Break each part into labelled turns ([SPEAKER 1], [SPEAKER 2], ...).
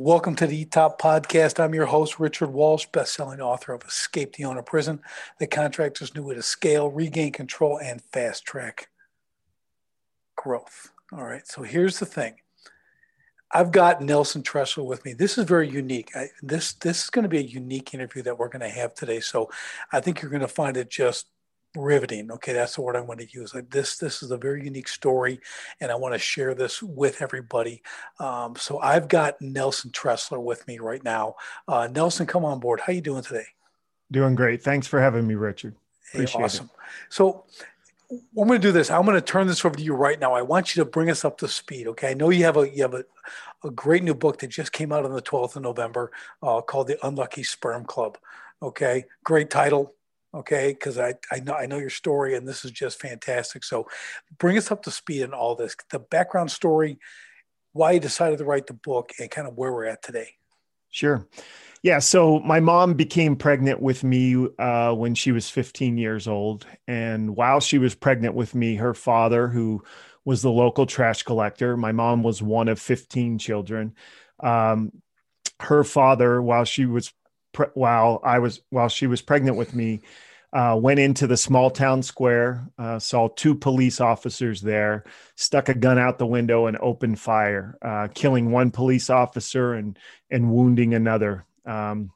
[SPEAKER 1] Welcome to the Top Podcast. I'm your host, Richard Walsh, best-selling author of Escape the Owner Prison, The Contractors New Way to Scale, Regain Control, and Fast Track Growth. All right, so here's the thing. I've got Nelson Tressler with me. This is very unique. I, this this is going to be a unique interview that we're going to have today. So I think you're going to find it just riveting. Okay, that's the word I want to use. Like this, this is a very unique story, and I want to share this with everybody. Um, so I've got Nelson Tressler with me right now. Uh, Nelson, come on board. How are you doing today?
[SPEAKER 2] Doing great. Thanks for having me, Richard.
[SPEAKER 1] Appreciate hey, awesome. It. So I'm going to do this. I'm going to turn this over to you right now. I want you to bring us up to speed. Okay. I know you have a you have a, a great new book that just came out on the 12th of November uh, called The Unlucky Sperm Club. Okay. Great title okay because I, I know i know your story and this is just fantastic. So bring us up to speed in all this the background story why you decided to write the book and kind of where we're at today.
[SPEAKER 2] Sure. Yeah so my mom became pregnant with me uh, when she was 15 years old. And while she was pregnant with me her father who was the local trash collector my mom was one of 15 children. Um, her father while she was pre- while I was while she was pregnant with me, uh, went into the small town square, uh, saw two police officers there, stuck a gun out the window and opened fire, uh, killing one police officer and and wounding another. Um,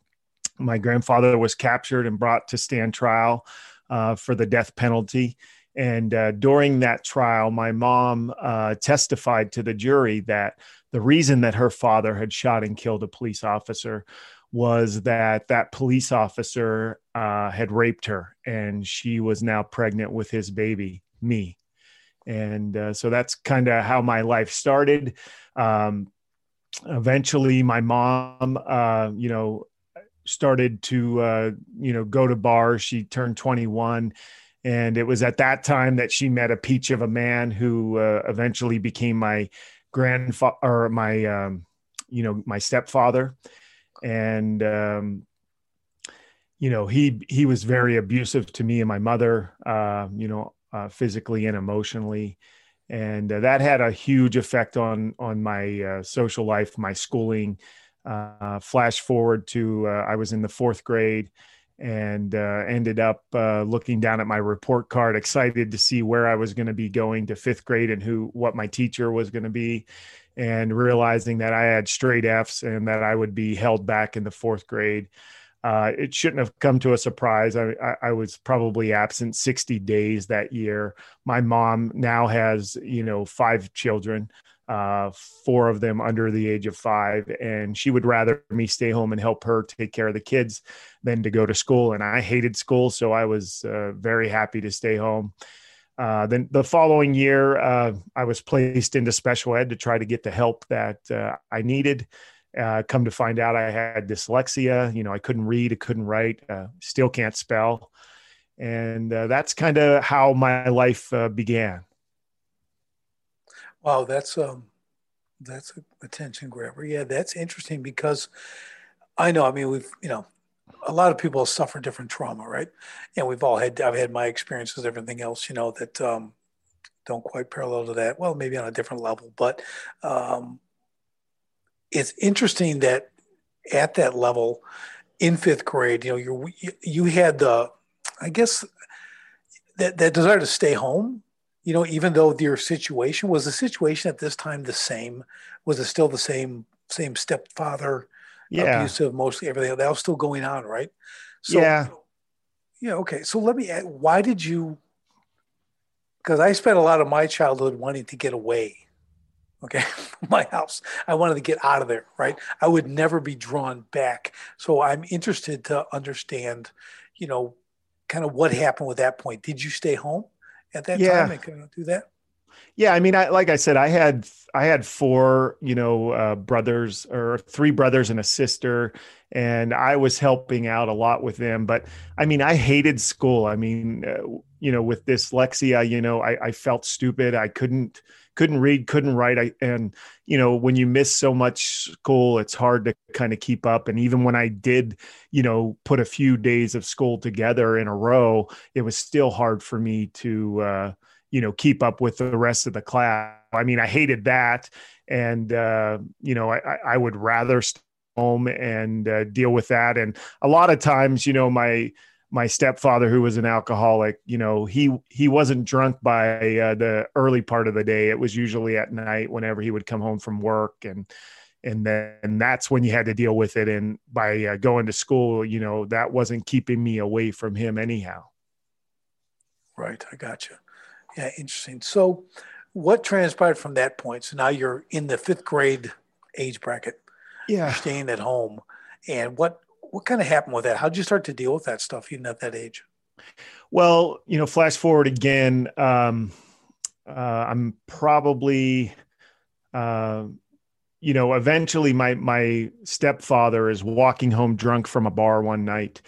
[SPEAKER 2] my grandfather was captured and brought to stand trial uh, for the death penalty. And uh, during that trial, my mom uh, testified to the jury that the reason that her father had shot and killed a police officer was that that police officer uh, had raped her and she was now pregnant with his baby, me. And uh, so that's kind of how my life started. Um, eventually, my mom, uh, you know, started to, uh, you know, go to bars. She turned 21. And it was at that time that she met a peach of a man who uh, eventually became my grandfather or my, um, you know, my stepfather and um, you know he he was very abusive to me and my mother uh, you know uh, physically and emotionally. And uh, that had a huge effect on on my uh, social life my schooling. Uh, flash forward to uh, i was in the fourth grade and ended up looking down at my report card excited to see where i was going to be going to fifth grade and who what my teacher was going to be and realizing that I had straight F's and that I would be held back in the fourth grade. Uh, it shouldn't have come to a surprise. I, I, I, was probably absent 60 days that year. My mom now has, you know, five children, uh, four of them under the age of five, and she would rather me stay home and help her take care of the kids than to go to school. And I hated school, so I was uh, very happy to stay home. Uh, then the following year, uh, I was placed into special ed to try to get the help that uh, I needed. Uh, come to find out, I had dyslexia. You know, I couldn't read, I couldn't write, uh, still can't spell, and that's kind of how my life began.
[SPEAKER 1] Wow, that's um, that's a attention grabber. Yeah, that's interesting because I know. I mean, we've you know a lot of people suffer different trauma, right? And we've all had, I've had my experiences, everything else, you know, that um, don't quite parallel to that. Well, maybe on a different level, but um, it's interesting that at that level in fifth grade, you know, you you had the, I guess, that, that desire to stay home, you know, even though your situation was the situation at this time the same, was it still the same, same stepfather, yeah. abusive, mostly everything that was still going on, right?
[SPEAKER 2] So, yeah.
[SPEAKER 1] Yeah. Okay. So let me ask, why did you, because I spent a lot of my childhood wanting to get away. Okay. my house. I wanted to get out of there. Right. I would never be drawn back. So I'm interested to understand, you know, kind of what happened with that point. Did you stay home at that yeah. time and kind of do that?
[SPEAKER 2] Yeah, I mean, I like I said, I had I had four, you know, uh, brothers or three brothers and a sister, and I was helping out a lot with them. But I mean, I hated school. I mean, uh, you know, with dyslexia, you know, I, I felt stupid. I couldn't couldn't read, couldn't write. I, and you know, when you miss so much school, it's hard to kind of keep up. And even when I did, you know, put a few days of school together in a row, it was still hard for me to. Uh, you know, keep up with the rest of the class. I mean, I hated that. And, uh, you know, I, I would rather stay home and uh, deal with that. And a lot of times, you know, my, my stepfather who was an alcoholic you know he he wasn't drunk by uh, the early part of the day it was usually at night whenever he would come home from work and and then and that's when you had to deal with it and by uh, going to school you know that wasn't keeping me away from him anyhow
[SPEAKER 1] right i got you yeah interesting so what transpired from that point so now you're in the fifth grade age bracket
[SPEAKER 2] yeah you're
[SPEAKER 1] staying at home and what what kind of happened with that? How'd you start to deal with that stuff even at that age?
[SPEAKER 2] Well, you know, flash forward again. Um, uh, I'm probably, uh, you know, eventually my my stepfather is walking home drunk from a bar one night,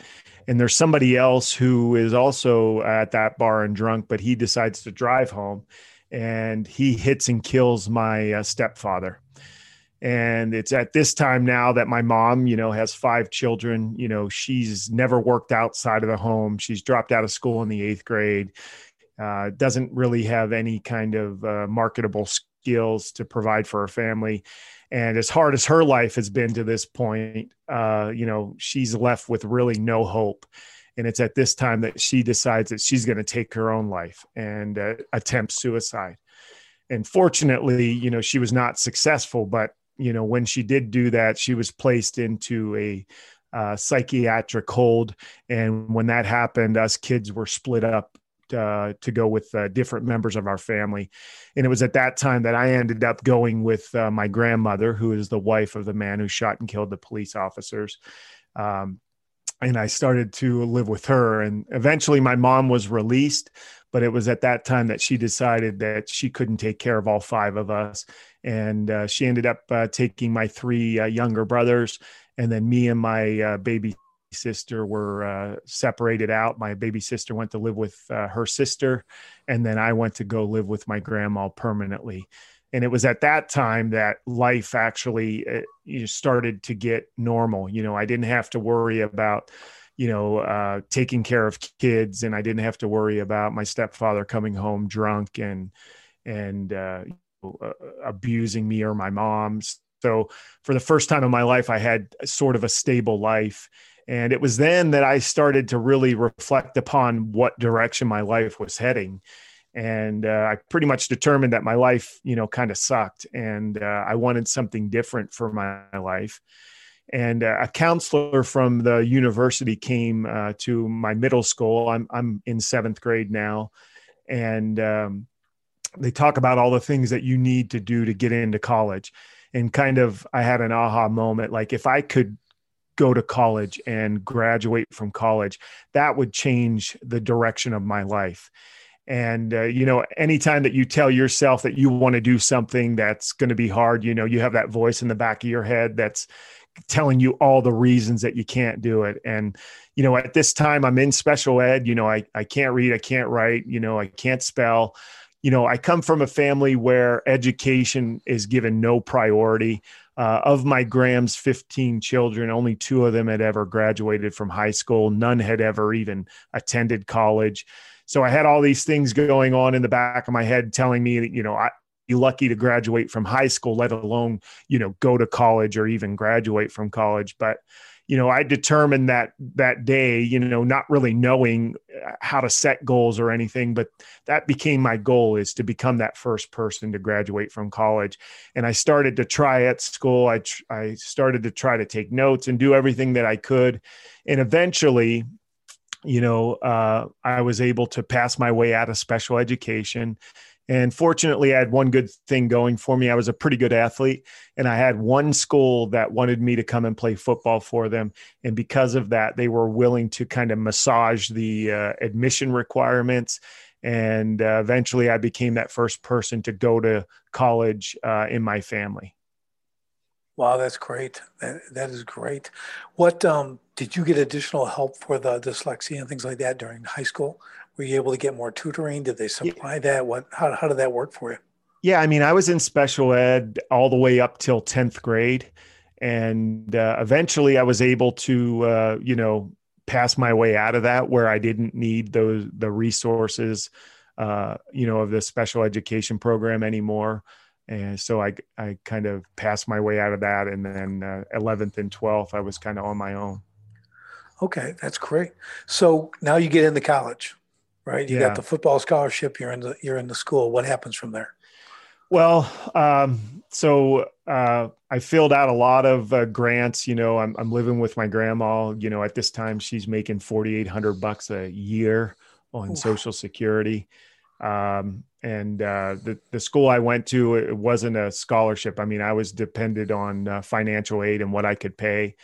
[SPEAKER 2] and there's somebody else who is also at that bar and drunk, but he decides to drive home, and he hits and kills my uh, stepfather. And it's at this time now that my mom you know has five children. You know she's never worked outside of the home. She's dropped out of school in the eighth grade. Uh, doesn't really have any kind of uh, marketable skills to provide for her family and as hard as her life has been to this point uh, you know she's left with really no hope and it's at this time that she decides that she's going to take her own life and uh, attempt suicide and fortunately you know she was not successful but you know, when she did do that, she was placed into a uh, psychiatric hold. And when that happened, us kids were split up uh, to go with uh, different members of our family. And it was at that time that I ended up going with uh, my grandmother, who is the wife of the man who shot and killed the police officers. Um, and I started to live with her. And eventually, my mom was released, but it was at that time that she decided that she couldn't take care of all five of us and uh, she ended up uh, taking my three uh, younger brothers and then me and my uh, baby sister were uh, separated out my baby sister went to live with uh, her sister and then i went to go live with my grandma permanently and it was at that time that life actually started to get normal you know i didn't have to worry about you know taking care of kids and i didn't have to worry about my stepfather coming home drunk and and uh, abusing me or my mom's. So for the first time in my life, I had sort of a stable life. And it was then that I started to really reflect upon what direction my life was heading. And uh, I pretty much determined that my life, you know, kind of sucked. And uh, I wanted something different for my life. And uh, a counselor from the university came uh, to my middle school. I'm, I'm in seventh grade now. And um, they talk about all the things that you need to do to get into college and kind of i had an aha moment like if i could go to college and graduate from college that would change the direction of my life. And uh, you know anytime that you tell yourself that you want to do something that's going to be hard you know you have that voice in the back of your head that's telling you all the reasons that you can't do it. And you know at this time i'm in special ed you know i, I can't read i can't write you know i can't spell. You know, I come from a family where education is given no priority. Uh, of my Graham's 15 children, only two of them had ever graduated from high school. None had ever even attended college. So I had all these things going on in the back of my head telling me that, you know, I, be lucky to graduate from high school, let alone, you know, go to college or even graduate from college. But you know, I determined that that day, you know, not really knowing uh, how to set goals or anything, but that became my goal is to become that first person to graduate from college. And I started to try at school. I, tr- I started to try to take notes and do everything that I could. And eventually, you know, uh, I was able to pass my way out of special education and fortunately, I had one good thing going for me. I was a pretty good athlete, and I had one school that wanted me to come and play football for them. And because of that, they were willing to kind of massage the uh, admission requirements. And uh, eventually, I became that first person to go to college uh, in my family.
[SPEAKER 1] Wow, that's great. That, that is great. What um, did you get additional help for the dyslexia and things like that during high school? were you able to get more tutoring? Did they supply yeah. that? What how how did that work for you?
[SPEAKER 2] Yeah, I mean, I was in special ed all the way up till tenth grade, and uh, eventually I was able to uh, you know pass my way out of that where I didn't need those the resources uh, you know, of the special education program anymore. And so I, I kind of passed my way out of that. And then uh, 11th and 12th, I was kind of on my own.
[SPEAKER 1] Okay, that's great. So now you get into college, right? You yeah. got the football scholarship. You're in the you're in the school. What happens from there?
[SPEAKER 2] Well, um, so uh, I filled out a lot of uh, grants. You know, I'm I'm living with my grandma. You know, at this time she's making 4,800 bucks a year on Ooh. Social Security. Um, and uh, the the school I went to it wasn't a scholarship. I mean, I was dependent on uh, financial aid and what I could pay.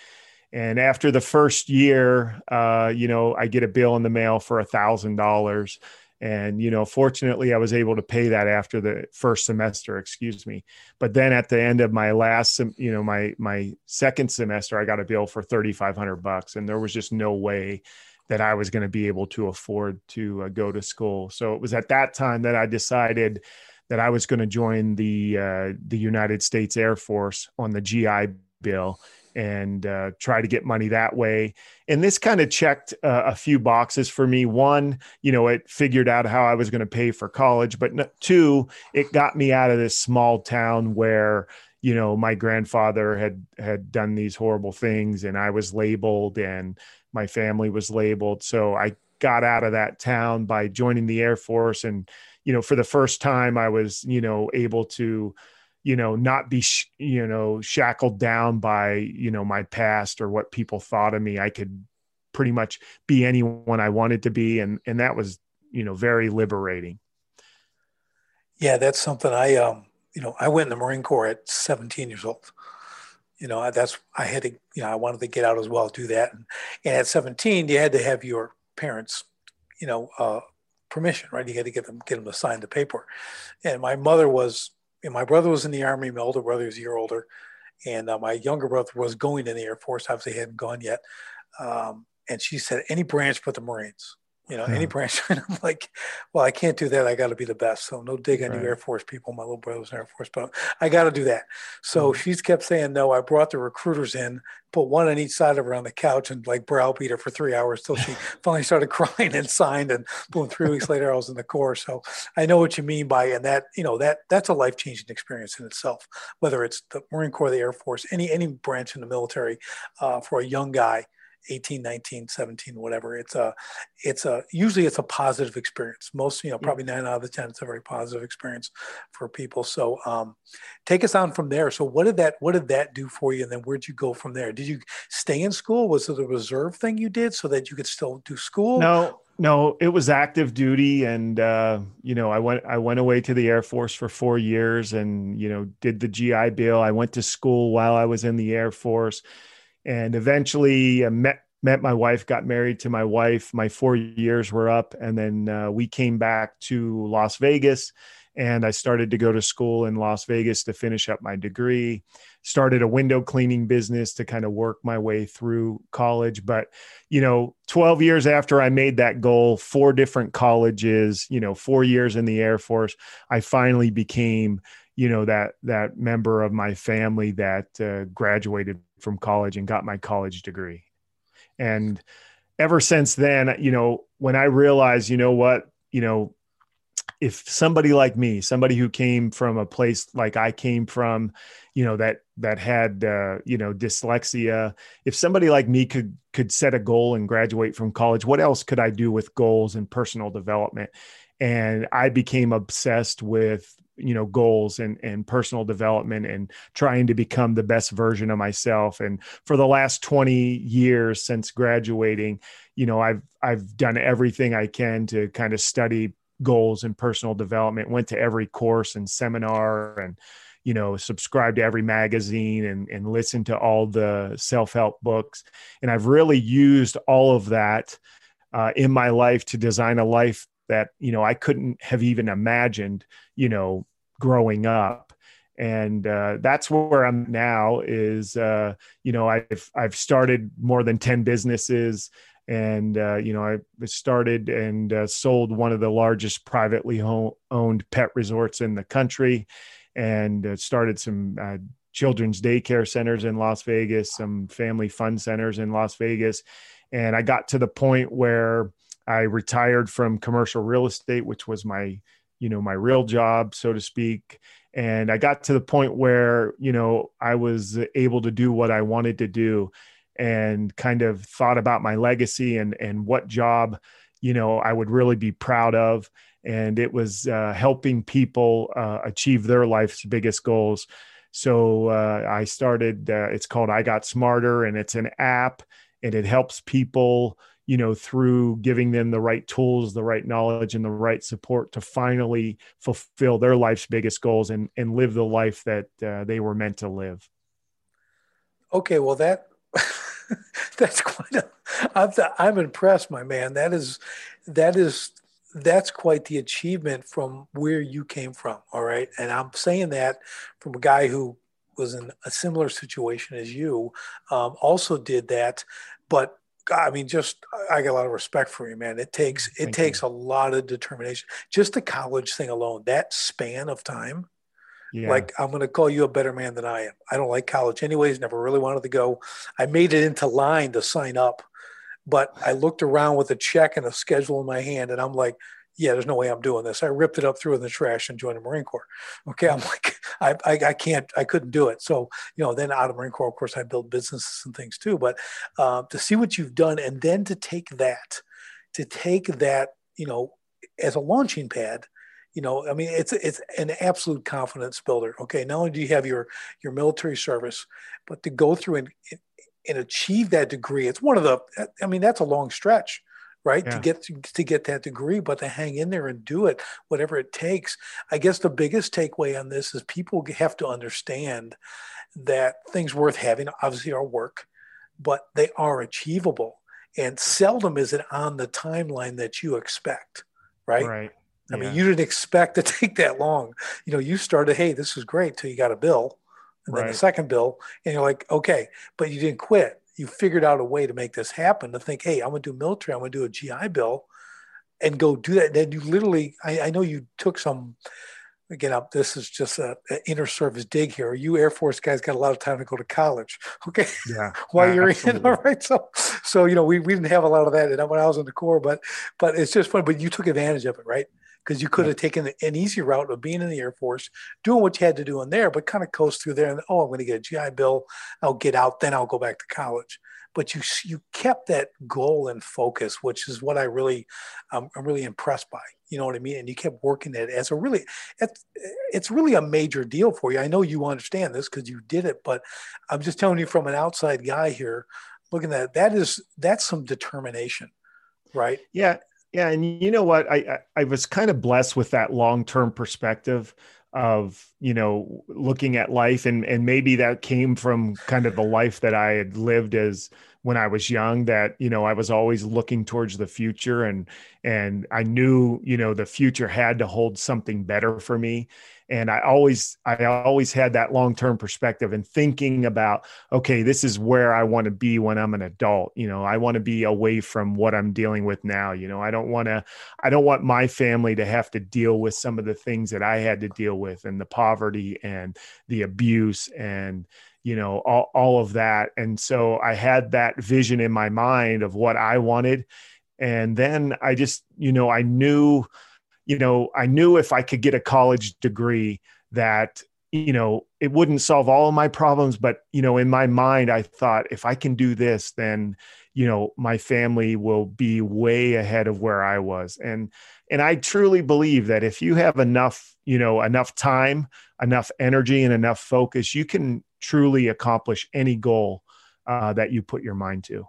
[SPEAKER 2] And after the first year, uh, you know, I get a bill in the mail for a thousand dollars. And, you know, fortunately, I was able to pay that after the first semester, excuse me. But then at the end of my last, you know, my, my second semester, I got a bill for 3,500 bucks. And there was just no way that I was going to be able to afford to uh, go to school. So it was at that time that I decided that I was going to join the, uh, the United States Air Force on the GI Bill and uh, try to get money that way. And this kind of checked uh, a few boxes for me. One, you know, it figured out how I was going to pay for college, but two, it got me out of this small town where you know my grandfather had had done these horrible things and i was labeled and my family was labeled. So i got out of that town by joining the air force. And you know for the first time i was you know able to you know not be sh- you know shackled down by you know my past or what people thought of me. I could pretty much be anyone i wanted to be. And and that was you know very liberating.
[SPEAKER 1] Yeah that's something i um you know i went in the marine corps at 17 years old you know that's i had to you know i wanted to get out as well do that and, and at 17 you had to have your parents you know uh permission right you had to get them get them to sign the paper and my mother was and my brother was in the army. My older brother was a year older, and uh, my younger brother was going in the Air Force. Obviously, hadn't gone yet. Um, and she said, "Any branch but the Marines." You know, any branch. And I'm like, well, I can't do that. I got to be the best. So no dig on right. you Air Force people. My little brother was in Air Force, but I got to do that. So mm-hmm. she's kept saying no. I brought the recruiters in, put one on each side of her on the couch and like browbeat her for three hours till she finally started crying and signed. And boom, three weeks later, I was in the Corps. So I know what you mean by, and that, you know, that that's a life changing experience in itself, whether it's the Marine Corps, the Air Force, any, any branch in the military uh, for a young guy 18 19 17 whatever it's a it's a usually it's a positive experience. Most you know probably nine out of the ten it's a very positive experience for people. So um, take us on from there. So what did that what did that do for you? And then where'd you go from there? Did you stay in school? Was it a reserve thing you did so that you could still do school?
[SPEAKER 2] No no it was active duty and uh, you know i went i went away to the air force for four years and you know did the gi bill. I went to school while i was in the air force and eventually met met my wife, got married to my wife. My four years were up, and then uh, we came back to Las Vegas, and I started to go to school in Las Vegas to finish up my degree. Started a window cleaning business to kind of work my way through college. But you know, 12 years after I made that goal, four different colleges, you know, four years in the Air Force, I finally became you know that that member of my family that uh, graduated from college and got my college degree and ever since then you know when i realized you know what you know if somebody like me somebody who came from a place like i came from you know that that had uh, you know dyslexia if somebody like me could could set a goal and graduate from college what else could i do with goals and personal development? And i became obsessed with you know goals and and personal development and trying to become the best version of myself. And for the last 20 years since graduating you know i've i've done everything i can to kind of study goals and personal development went to every course and seminar and you know subscribed to every magazine and and listen to all the self-help books and i've really used all of that uh, in my life to design a life that you know I couldn't have even imagined you know growing up and uh, that's where I'm now. Is uh, you know I've I've started more than ten businesses, and uh, you know I started and uh, sold one of the largest privately owned pet resorts in the country, and uh, started some uh, children's daycare centers in Las Vegas, some family fun centers in Las Vegas, and I got to the point where I retired from commercial real estate, which was my, you know, my real job, so to speak. And I got to the point where, you know, I was able to do what I wanted to do and kind of thought about my legacy and, and what job, you know, I would really be proud of. And it was uh, helping people uh, achieve their life's biggest goals. So uh, I started, uh, it's called I Got Smarter, and it's an app and it helps people you know through giving them the right tools the right knowledge and the right support to finally fulfill their life's biggest goals and and live the life that uh, they were meant to live
[SPEAKER 1] okay well that that's quite a I'm, I'm impressed my man that is that is that's quite the achievement from where you came from all right and i'm saying that from a guy who was in a similar situation as you um, also did that but I mean, just I got a lot of respect for you, man. It takes it Thank takes you. a lot of determination. Just the college thing alone, that span of time. Yeah. Like I'm going to call you a better man than I am. I don't like college anyways. Never really wanted to go. I made it into line to sign up, but I looked around with a check and a schedule in my hand, and I'm like, yeah, there's no way I'm doing this. I ripped it up, threw it in the trash, and joined the Marine Corps. Okay, I'm like, I, I, I can't, I couldn't do it. So, you know, then out of Marine Corps, of course, I built businesses and things too. But uh, to see what you've done, and then to take that, to take that, you know, as a launching pad, you know, I mean, it's it's an absolute confidence builder. Okay, not only do you have your your military service, but to go through and and achieve that degree, it's one of the. I mean, that's a long stretch right yeah. to get to, to, get that degree but to hang in there and do it whatever it takes i guess the biggest takeaway on this is people have to understand that things worth having obviously are work but they are achievable and seldom is it on the timeline that you expect right
[SPEAKER 2] right
[SPEAKER 1] I mean, you didn't expect to take that long. You know, you started, hey, this is great till you got a bill, and then the second bill, and you're like, okay, but you didn't quit you figured out a way to make this happen to think, hey, I'm going to do military, I'm going to do a GI Bill and go do that. And then you literally, I, I know you took some, again, up. this is just an inter service dig here. You Air Force guys got a lot of time to go to college. Okay.
[SPEAKER 2] Yeah.
[SPEAKER 1] While you're absolutely. in. All right. So, so, you know, we, we didn't have a lot of that when I was in the Corps, but, but it's just fun, but you took advantage of it, right? Because you could have taken an easy route of being in the Air Force, doing what you had to do in there, but kind of coast through there and oh, I'm going to get a GI Bill, I'll get out, then I'll go back to college. But you you kept that goal and focus, which is what I really um, I'm really impressed by. You know what I mean? And you kept working it as a really it's it's really a major deal for you. I know you understand this because you did it, but I'm just telling you from an outside guy here, looking at that that is that's some determination right?
[SPEAKER 2] Yeah, yeah, and you know what? I I, was kind of blessed with that long term perspective of you know looking at life, and and maybe that came from kind of the life that I had lived as when I was young. That you know I was always looking towards the future, and and I knew you know the future had to hold something better for me, and i always i always had that long-term perspective and thinking about okay this is where i want to be when i'm an adult you know? I want to be away from what i'm dealing with now you know? I don't want to i don't want my family to have to deal with some of the things that i had to deal with and the poverty and the abuse and you know all, all of that. And so i had that vision in my mind of what i wanted. And then i just you know i knew you know, I knew if I could get a college degree that, you know, it wouldn't solve all of my problems, but, you know, in my mind, I thought if I can do this, then, you know, my family will be way ahead of where I was. And, and I truly believe that if you have enough, you know, enough time, enough energy, and enough focus, you can truly accomplish any goal uh, that you put your mind to.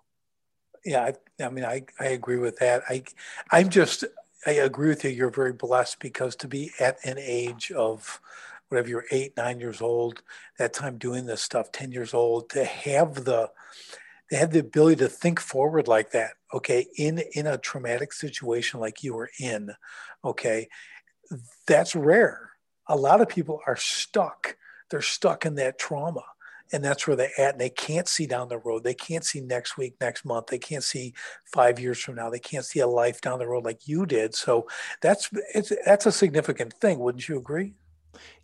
[SPEAKER 1] Yeah, I, I mean, I, I agree with that. I, I'm just, I agree with you. You're very blessed because to be at an age of whatever you're eight, nine years old, that time doing this stuff, 10 years old, to have the they have the ability to think forward like that. Okay. In in a traumatic situation like you were in, okay, that's rare. A lot of people are stuck. They're stuck in that trauma and that's where they're at and they can't see down the road. They can't see next week next month. They can't see five years from now. They can't see a life down the road like you did. So that's it's that's a significant thing wouldn't you agree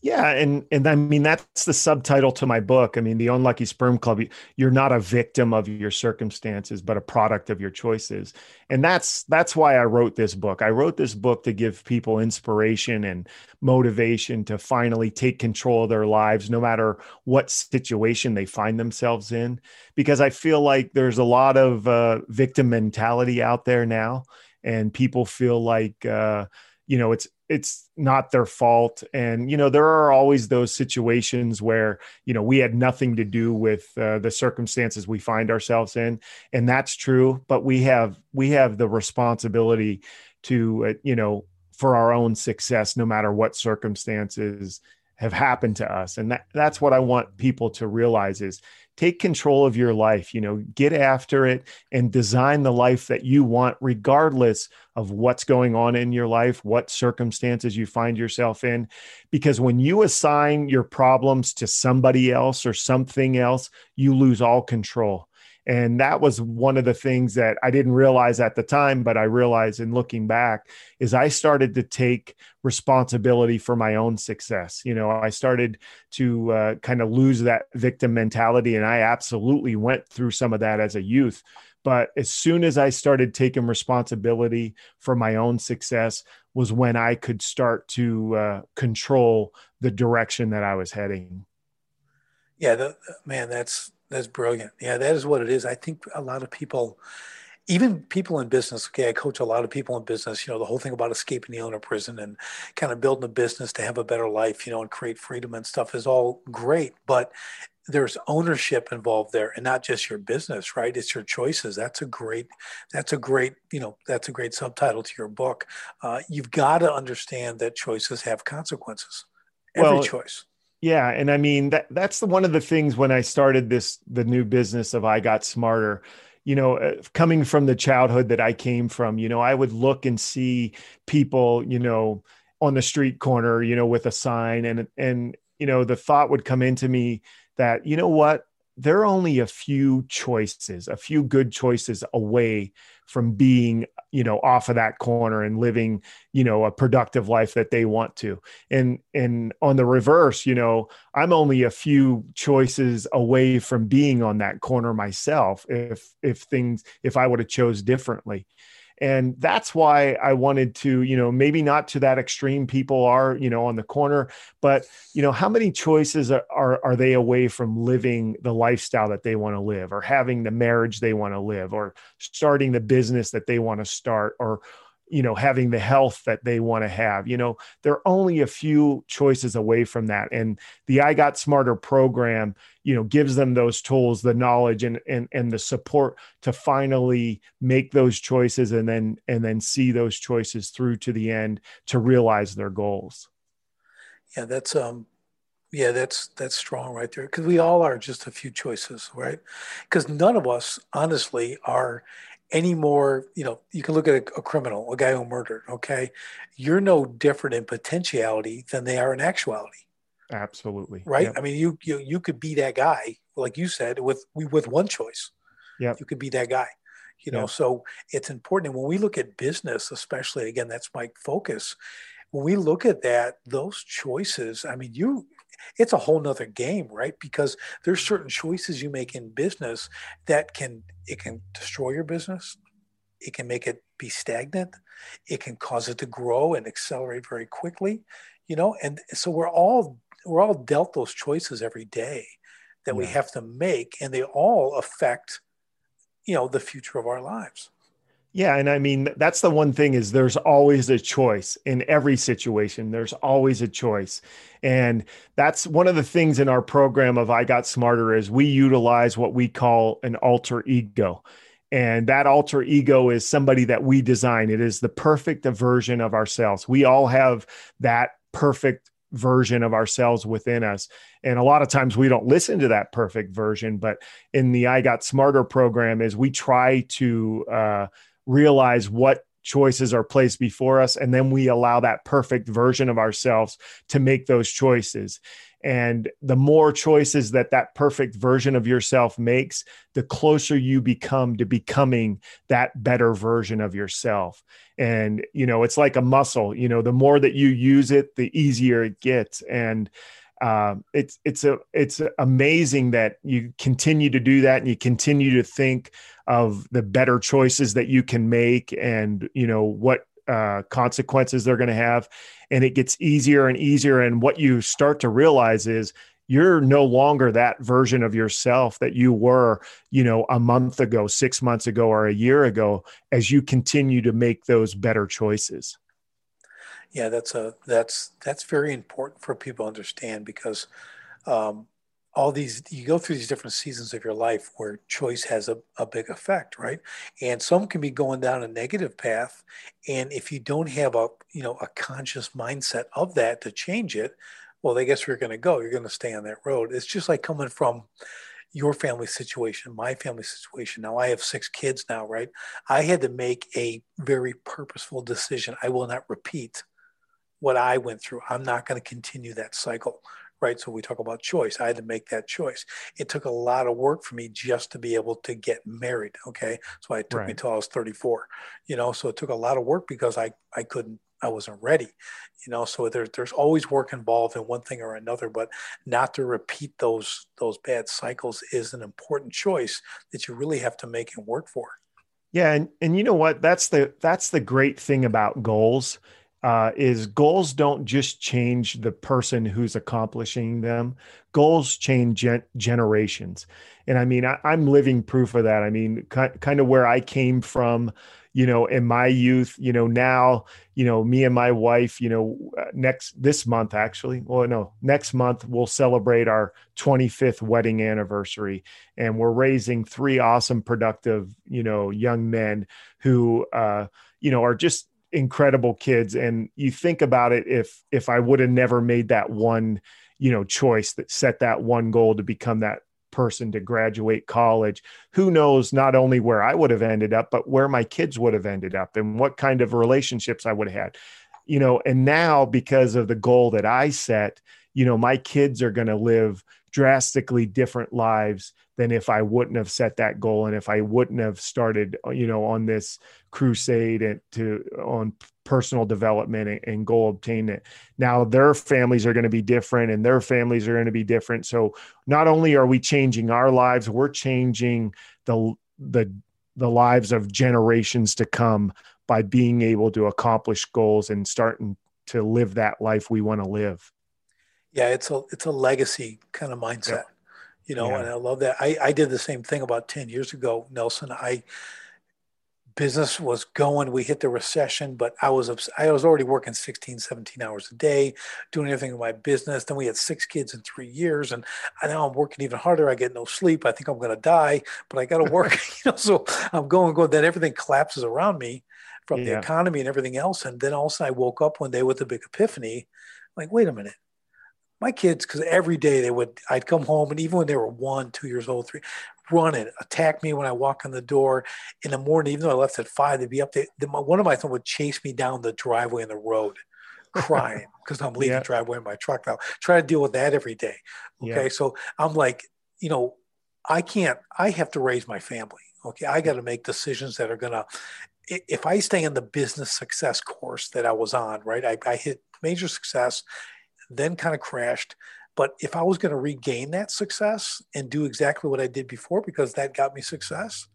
[SPEAKER 2] Yeah, and and I mean that's the subtitle to my book. I mean, the Unlucky Sperm Club. You're not a victim of your circumstances, but a product of your choices, and that's that's why I wrote this book. I wrote this book to give people inspiration and motivation to finally take control of their lives, no matter what situation they find themselves in. Because I feel like there's a lot of uh, victim mentality out there now, and people feel like. Uh, you know it's it's not their fault. And you know there are always those situations where you know we had nothing to do with uh, the circumstances we find ourselves in and that's true but we have we have the responsibility to uh, you know for our own success no matter what circumstances have happened to us. And that, that's what i want people to realize is take control of your life you know get after it and design the life that you want regardless of what's going on in your life what circumstances you find yourself in. Because when you assign your problems to somebody else or something else you lose all control and that was one of the things that I didn't realize at the time, but I realized in looking back is I started to take responsibility for my own success. You know, I started to uh, kind of lose that victim mentality. And I absolutely went through some of that as a youth. But as soon as I started taking responsibility for my own success, was when I could start to uh, control the direction that I was heading.
[SPEAKER 1] Yeah, the, man, that's that's brilliant. Yeah, that is what it is. I think a lot of people, even people in business, okay, I coach a lot of people in business, you know, the whole thing about escaping the owner prison and kind of building a business to have a better life, you know, and create freedom and stuff is all great. But there's ownership involved there and not just your business right it's your choices that's a great that's a great you know that's a great subtitle to your book uh, you've got to understand that choices have consequences every well, choice
[SPEAKER 2] yeah, and I mean that that's the one of the things when I started this the new business of I got smarter. You know, uh, coming from the childhood that I came from, you know, I would look and see people, you know, on the street corner, you know, with a sign and and you know, the thought would come into me that, you know what, there are only a few choices, a few good choices away from being you know off of that corner and living you know a productive life that they want to. And and on the reverse you know i'm only a few choices away from being on that corner myself if if things if i would have chose differently and that's why i wanted to you know maybe not to that extreme people are you know on the corner but you know how many choices are are, are they away from living the lifestyle that they want to live or having the marriage they want to live or starting the business that they want to start or you know having the health that they want to have you know they're only a few choices away from that. And the i got smarter program you know gives them those tools the knowledge and and and the support to finally make those choices and then and then see those choices through to the end to realize their goals.
[SPEAKER 1] Yeah that's um yeah that's that's strong right there. Because we all are just a few choices right? Because none of us honestly are any more, you know, you can look at a, a, criminal, a guy who murdered, okay? You're no different in potentiality than they are in actuality.
[SPEAKER 2] Absolutely.
[SPEAKER 1] Right? Yep. I mean, you, you you could be that guy, like you said, with with one choice.
[SPEAKER 2] Yeah.
[SPEAKER 1] You could be that guy. You know, yep. so it's important. And when we look at business, especially again, that's my focus. When we look at that, those choices, I mean, you it's a whole nother game, right? Because there's certain choices you make in business that can it can destroy your business. It can make it be stagnant. It can cause it to grow and accelerate very quickly, you know. And so we're all we're all dealt those choices every day that yeah. we have to make, and they all affect, you know, the future of our lives.
[SPEAKER 2] Yeah, and I mean that's the one thing is there's always a choice in every situation. There's always a choice. And that's one of the things in our program of I got smarter is we utilize what we call an alter ego. And that alter ego is somebody that we design. It is the perfect version of ourselves. We all have that perfect version of ourselves within us. And a lot of times we don't listen to that perfect version. But in the I Got Smarter program, is we try to uh, realize what choices are placed before us and then we allow that perfect version of ourselves to make those choices. And the more choices that that perfect version of yourself makes the closer you become to becoming that better version of yourself. And you know it's like a muscle you know the more that you use it the easier it gets. And uh, it's it's a it's amazing that you continue to do that and you continue to think of the better choices that you can make and you know what uh, consequences they're going to have. And it gets easier and easier. And what you start to realize is you're no longer that version of yourself that you were you know a month ago six months ago or a year ago as you continue to make those better choices
[SPEAKER 1] yeah that's a that's that's very important for people to understand because um, all these you go through these different seasons of your life where choice has a, a big effect right? And some can be going down a negative path. And if you don't have a you know a conscious mindset of that to change it well they guess we're going to go? You're going to stay on that road. It's just like coming from your family situation my family situation. Now i have six kids now right? I had to make a very purposeful decision. I will not repeat what i went through i'm not going to continue that cycle right? So we talk about choice. I had to make that choice. It took a lot of work for me just to be able to get married. Okay. So it took right. me until I was 34, you know, so it took a lot of work because I, I couldn't, I wasn't ready, you know, so there's, there's always work involved in one thing or another, but not to repeat those, those bad cycles is an important choice that you really have to make and work for.
[SPEAKER 2] Yeah. And, and you know what, that's the, that's the great thing about goals uh, is goals don't just change the person who's accomplishing them. Goals change gen- generations. And i mean I, am living proof of that. I mean ki- kind of where i came from you know in my youth you know now you know me and my wife you know uh, next this month actually well no next month we'll celebrate our 25th wedding anniversary. And we're raising three awesome productive you know young men who uh you know are just incredible kids and you think about it if if i would have never made that one you know choice that set that one goal to become that person to graduate college who knows not only where i would have ended up but where my kids would have ended up and what kind of relationships i would have had. You know and now because of the goal that i set you know my kids are going to live drastically different lives than if I wouldn't have set that goal and if I wouldn't have started, uh, you know, on this crusade and to on personal development and, and goal obtainment. Now their families are going to be different and their families are going to be different. So not only are we changing our lives, we're changing the the the lives of generations to come by being able to accomplish goals and starting to live that life we want to live.
[SPEAKER 1] Yeah, it's a it's a legacy kind of mindset. You know, yeah. and I love that. I, I did the same thing about 10 years ago, Nelson. I business was going, we hit the recession, but I was, I was already working 16, 17 hours a day, doing everything in my business. Then we had six kids in three years and I now I'm working even harder. I get no sleep. I think I'm going to die, but I got to work, you know, so I'm going, going, then everything collapses around me from yeah. the economy and everything else. And then all of a sudden I woke up one day with a big epiphany, like, wait a minute, my kids, because every day they would, I'd come home and even when they were one, two years old, three, run running, attack me when I walk in the door in the morning, even though I left at five, they'd be up there. One of my sons would chase me down the driveway in the road crying because I'm leaving yeah. driveway in my truck now. Try to deal with that every day. Okay. Yeah. So I'm like, you know, I can't, I have to raise my family. Okay. I got to make decisions that are going to, if I stay in the business success course that I was on, right, I, I hit major success then kind of crashed. But if I was going to regain that success and do exactly what I did before, because that got me success,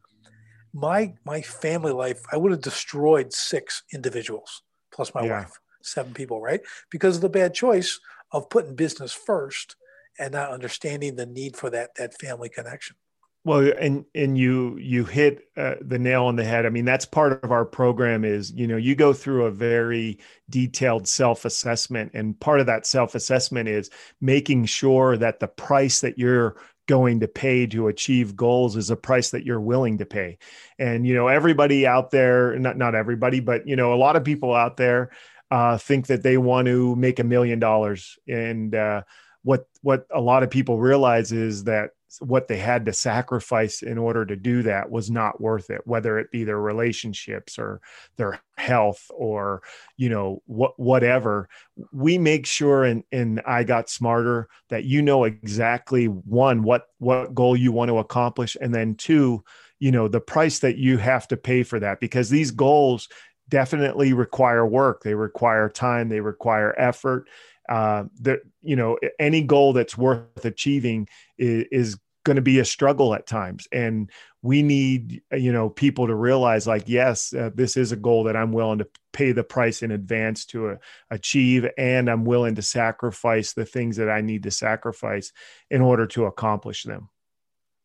[SPEAKER 1] my my family life, I would have destroyed six individuals plus my yeah. wife, seven people, right? Because of the bad choice of putting business first and not understanding the need for that that family connection.
[SPEAKER 2] Well, and and you you hit uh, the nail on the head. I mean, that's part of our program. Is you know you go through a very detailed self assessment, and part of that self assessment is making sure that the price that you're going to pay to achieve goals is a price that you're willing to pay. And you know, everybody out there, not not everybody, but you know, a lot of people out there uh, think that they want to make a million dollars, and uh, what what a lot of people realize is that what they had to sacrifice in order to do that was not worth it whether it be their relationships or their health or you know what whatever. We make sure and and i got smarter that you know exactly one what what goal you want to accomplish and then two you know the price that you have to pay for that because these goals definitely require work. They require time. They require effort uh, that you know any goal that's worth achieving is, is going to be a struggle at times. And we need you know people to realize like yes uh, this is a goal that i'm willing to pay the price in advance to uh, achieve and i'm willing to sacrifice the things that i need to sacrifice in order to accomplish them.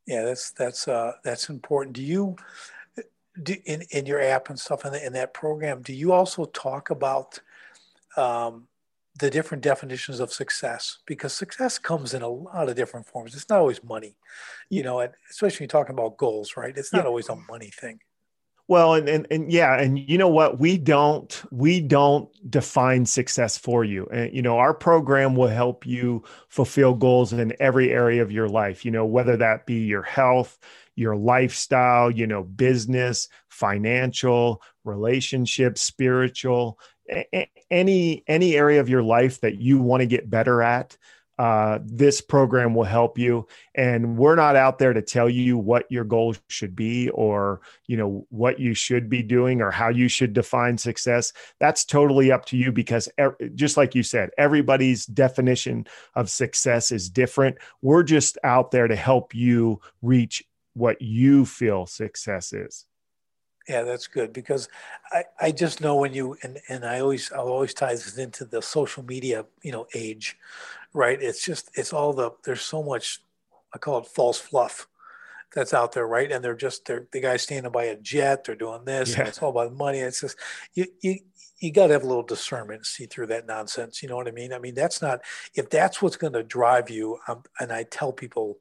[SPEAKER 1] Yeah that's that's uh that's important. Do you do, in in your app and stuff in, the, in that program do you also talk about um the different definitions of success because success comes in a lot of different forms. It's not always money, you know, and especially when you're talking about goals, right? It's not yeah. always a money thing.
[SPEAKER 2] Well, and, and and yeah, and you know what? We don't we don't define success for you. And you know, our program will help you fulfill goals in every area of your life. You know, whether that be your health, your lifestyle, you know, business, financial, relationship, spiritual any any area of your life that you want to get better at uh, this program will help you. And we're not out there to tell you what your goals should be or you know what you should be doing or how you should define success. That's totally up to you because just like you said everybody's definition of success is different. We're just out there to help you reach what you feel success is
[SPEAKER 1] yeah, that's good because I, I just know when you and, and I always I'll always tie this into the social media you know age, right? It's just it's all the there's so much I call it false fluff that's out there, right? And they're just they're the guys standing by a jet, they're doing this, yeah. and it's all about money. It's just you you you got to have a little discernment, see through that nonsense. You know what I mean? I mean that's not if that's what's going to drive you. Um, and I tell people,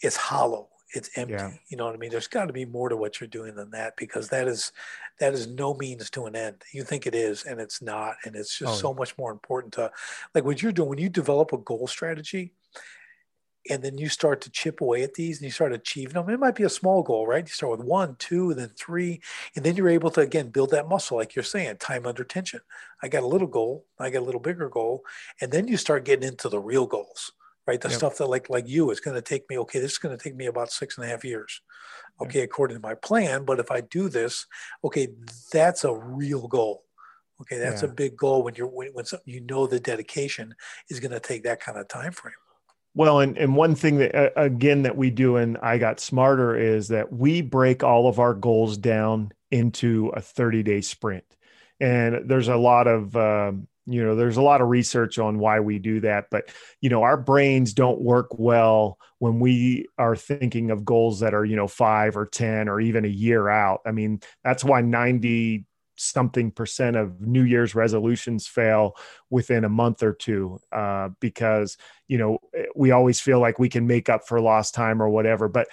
[SPEAKER 1] it's hollow it's empty. Yeah. You know what I mean? There's got to be more to what you're doing than that because that is that is no means to an end. You think it is, and it's not. And it's just oh, so much more important to like what you're doing when you develop a goal strategy and then you start to chip away at these and you start achieving them. It might be a small goal, right? You start with one, two, then three, and then you're able to again build that muscle, like you're saying, time under tension. I got a little goal, I got a little bigger goal, and then you start getting into the real goals right? The yep. stuff that like like you, it's going to take me. Okay, this is going to take me about six and a half years. Okay, yep. according to my plan. But if I do this, okay, that's a real goal. Okay, that's yeah. a big goal when you're when, when something you know the dedication is going to take that kind of time frame.
[SPEAKER 2] Well, and, and one thing that, uh, again, that we do and I got smarter is that we break all of our goals down into a 30 day sprint. And there's a lot of, um, you know there's a lot of research on why we do that but you know our brains don't work well when we are thinking of goals that are you know 5 or 10 or even a year out. I mean that's why 90 something percent of new year's resolutions fail within a month or two uh, because you know we always feel like we can make up for lost time or whatever. But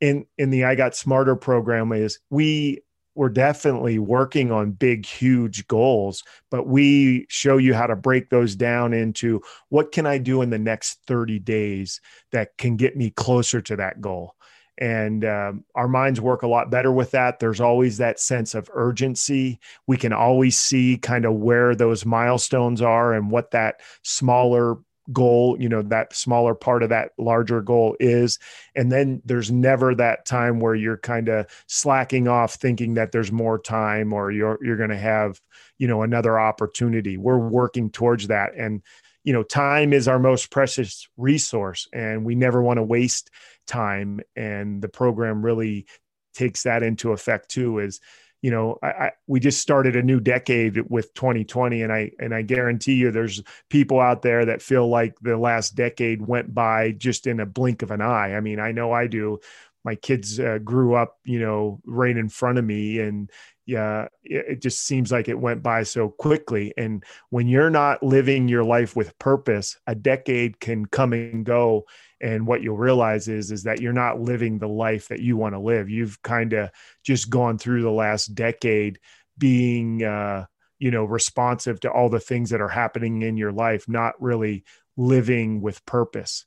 [SPEAKER 2] in in the i got smarter program is we we're definitely working on big huge goals but we show you how to break those down into what can i do in the next 30 days that can get me closer to that goal? And um, our minds work a lot better with that. There's always that sense of urgency. We can always see kind of where those milestones are and what that smaller goal you know that smaller part of that larger goal is. And then there's never that time where you're kind of slacking off thinking that there's more time or you're you're going to have you know another opportunity. We're working towards that. And you know time is our most precious resource and we never want to waste time. And the program really takes that into effect too is you know, I, I, we just started a new decade with 2020, and I and I guarantee you, there's people out there that feel like the last decade went by just in a blink of an eye. I mean, I know I do. My kids uh, grew up, you know, right in front of me, and yeah, it, it just seems like it went by so quickly. And when you're not living your life with purpose, a decade can come and go and what you'll realize is is that you're not living the life that you want to live you've kind of just gone through the last decade being uh you know responsive to all the things that are happening in your life not really living with purpose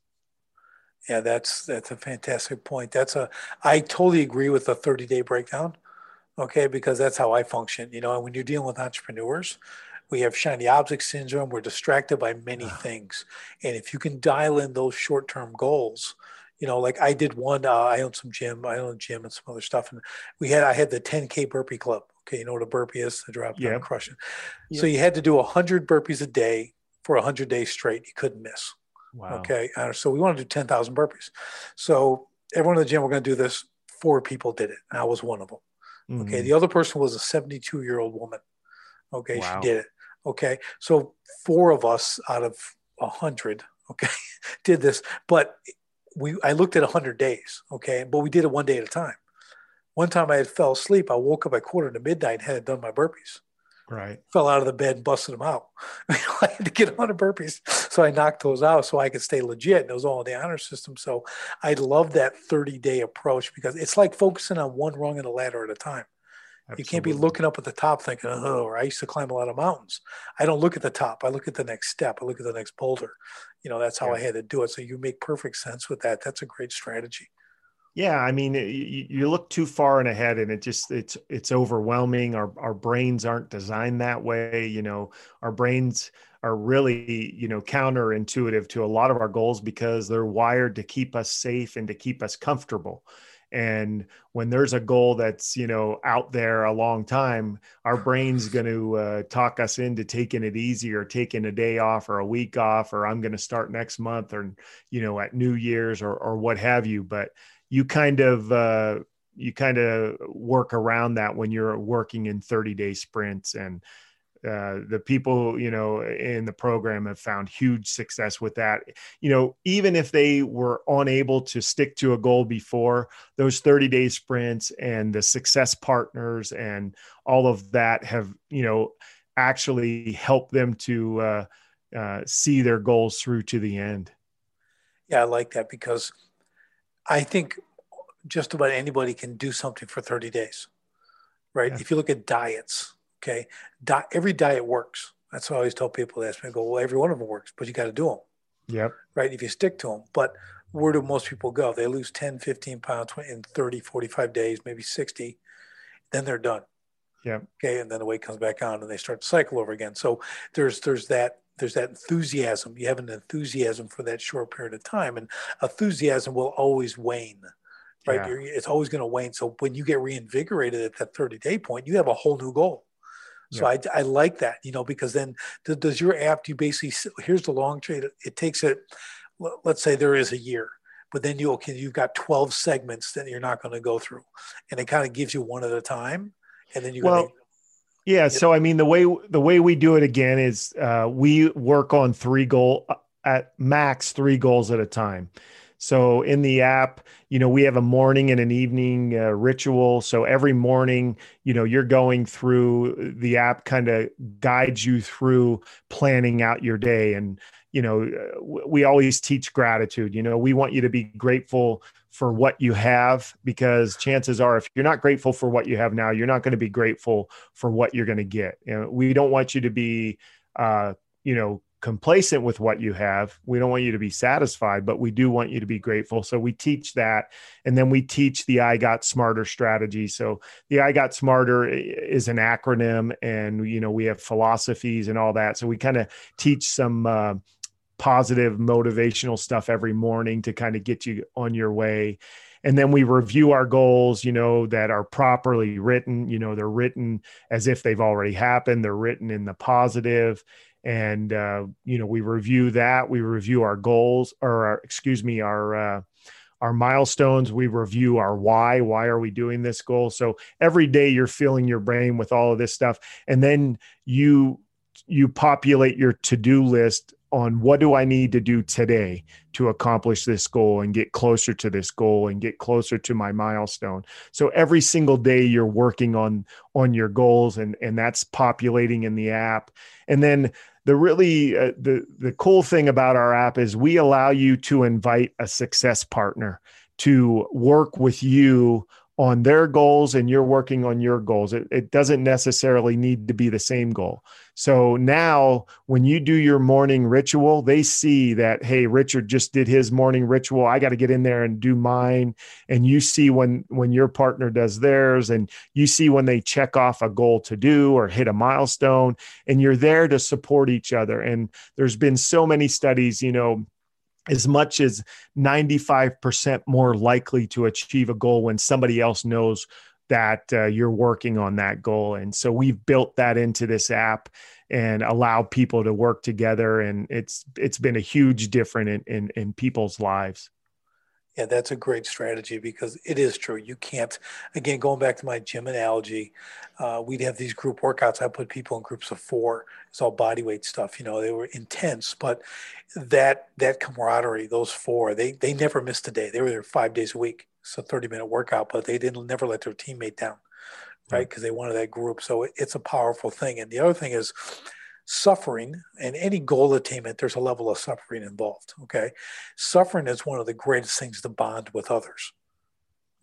[SPEAKER 1] Yeah, that's that's a fantastic point. That's a I totally agree with the 30 day breakdown. Okay, because that's how I function. You know, and when you're dealing with entrepreneurs, we have shiny object syndrome. We're distracted by many things, and if you can dial in those short term goals, you know, like I did one. Uh, I own some gym. I own a gym and some other stuff, and we had I had the 10k burpee club. Okay, you know what a burpee is? The drop down, yep. crush it. Yep. So you had to do 100 burpees a day for 100 days straight. You couldn't miss. Wow. Okay, uh, so we want to do 10,000 burpees. So everyone in the gym, we're going to do this. Four people did it. And I was one of them. Mm-hmm. Okay, the other person was a 72 year old woman. Okay, wow. she did it. Okay, so four of us out of a hundred, okay, did this. But we I looked at a 100 days, okay, but we did it one day at a time. One time I had fell asleep. I woke up at quarter to midnight and hadn't done my burpees.
[SPEAKER 2] Right.
[SPEAKER 1] Fell out of the bed and busted them out. I had to get 100 burpees. So I knocked those out so I could stay legit. And it was all in the honor system. So I love that 30 day approach because it's like focusing on one rung in the ladder at a time. Absolutely. You can't be looking up at the top thinking, oh, or I used to climb a lot of mountains. I don't look at the top. I look at the next step. I look at the next boulder. You know, that's how yeah. I had to do it. So you make perfect sense with that. That's a great strategy.
[SPEAKER 2] Yeah, I mean, you, you look too far in ahead, and it just it's it's overwhelming. Our our brains aren't designed that way. You know, our brains are really you know counterintuitive to a lot of our goals because they're wired to keep us safe and to keep us comfortable and when there's a goal that's you know out there a long time our brain's going to uh, talk us into taking it easy or taking a day off or a week off or i'm going to start next month or you know at new year's or, or what have you. But you kind of uh, you kind of work around that when you're working in 30 day sprints. And uh, the people you know in the program have found huge success with that. You know even if they were unable to stick to a goal before those 30 day sprints and the success partners and all of that have you know actually helped them to uh, uh, see their goals through to the end.
[SPEAKER 1] Yeah i like that because i think just about anybody can do something for 30 days right? Yeah. if you look at diets Okay. Di- every diet works. That's what I always tell people that. Ask me, I go, well, every one of them works, but you got to do them.
[SPEAKER 2] Yep.
[SPEAKER 1] Right. If you stick to them. But where do most people go? They lose 10, 15 pounds in 30, 45 days, maybe 60. Then they're done.
[SPEAKER 2] Yeah.
[SPEAKER 1] Okay. And then the weight comes back on and they start to cycle over again. So there's, there's that, there's that enthusiasm. You have an enthusiasm for that short period of time and enthusiasm will always wane right? Yeah. It's always going to wane. So when you get reinvigorated at that 30 day point, you have a whole new goal. So yeah. I, I like that, you know, because then does your app, do you basically, here's the long trade. It takes it, let's say there is a year, but then you okay, you've got 12 segments that you're not going to go through. And it kind of gives you one at a time. And then you
[SPEAKER 2] well, yeah. So, I mean, the way, the way we do it again is uh, we work on three goal uh, at max three goals at a time. So in the app, you know, we have a morning and an evening uh, ritual. So every morning, you know, you're going through the app kind of guides you through planning out your day. And, you know, uh, we always teach gratitude. You know, we want you to be grateful for what you have because chances are if you're not grateful for what you have now, you're not going to be grateful for what you're going to get. You know, we don't want you to be uh, you know, complacent with what you have. We don't want you to be satisfied, but we do want you to be grateful. So we teach that. And then we teach the I Got Smarter strategy. So the I Got Smarter is an acronym and, you know, we have philosophies and all that. So we kind of teach some, uh, positive motivational stuff every morning to kind of get you on your way and then we review our goals you know that are properly written you know they're written as if they've already happened they're written in the positive. And uh, you know we review that we review our goals or our, excuse me our uh, our milestones we review our why why are we doing this goal? So every day you're filling your brain with all of this stuff. And then you you populate your to-do list on what do I need to do today to accomplish this goal and get closer to this goal and get closer to my milestone. So every single day you're working on on your goals and and that's populating in the app. And then the really uh, the the cool thing about our app is we allow you to invite a success partner to work with you on their goals and you're working on your goals. It, it doesn't necessarily need to be the same goal. So now when you do your morning ritual, they see that, hey, Richard just did his morning ritual. I got to get in there and do mine. And you see when when your partner does theirs and you see when they check off a goal to do or hit a milestone and you're there to support each other. And there's been so many studies, you know, as much as 95% more likely to achieve a goal when somebody else knows that uh, you're working on that goal. And so we've built that into this app and allow people to work together. And it's it's been a huge difference in, in, in people's lives.
[SPEAKER 1] Yeah, that's a great strategy because it is true. You can't, again, going back to my gym analogy, uh, we'd have these group workouts. I put people in groups of four. It's all body weight stuff. You know, they were intense, but that that camaraderie, those four, they they never missed a day. They were there five days a week. It's a 30 minute workout, but they didn't never let their teammate down, right? Because they wanted that group. So it, it's a powerful thing. And the other thing is, suffering and any goal attainment there's a level of suffering involved okay suffering is one of the greatest things to bond with others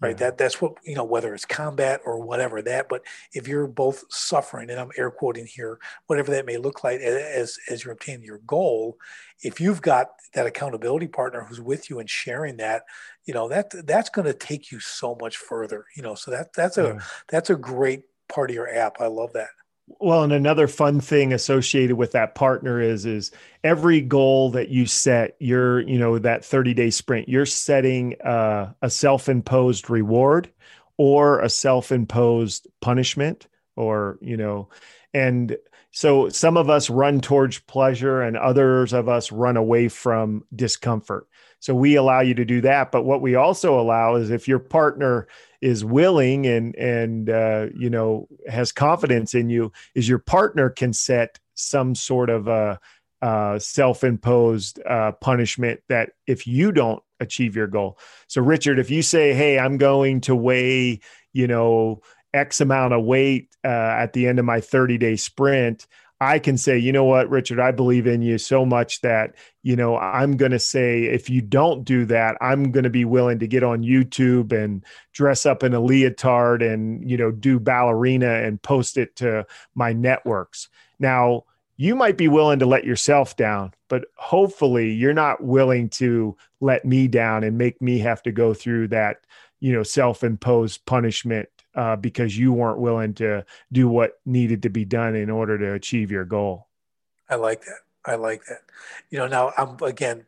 [SPEAKER 1] right? That that's what you know whether it's combat or whatever that but if you're both suffering and i'm air quoting here whatever that may look like as as you're obtaining your goal if you've got that accountability partner who's with you and sharing that you know that that's going to take you so much further you know so that that's a yeah. that's a great part of your app. I love that
[SPEAKER 2] well, and another fun thing associated with that partner is is every goal that you set, you're you know that 30 day sprint, you're setting uh, a self imposed reward or a self imposed punishment, or you know, and so some of us run towards pleasure, and others of us run away from discomfort. So we allow you to do that. But what we also allow is if your partner is willing and and uh, you know has confidence in you, is your partner can set some sort of a, a self-imposed uh, punishment that if you don't achieve your goal. So Richard, if you say, "Hey, I'm going to weigh," you know. X amount of weight uh, at the end of my 30 day sprint. I can say, you know what, Richard, I believe in you so much that, you know, I'm going to say, if you don't do that, I'm going to be willing to get on YouTube and dress up in a leotard and, you know, do ballerina and post it to my networks. Now, you might be willing to let yourself down, but hopefully you're not willing to let me down and make me have to go through that, you know, self imposed punishment uh, because you weren't willing to do what needed to be done in order to achieve your goal.
[SPEAKER 1] I like that. I like that. You know, now I'm again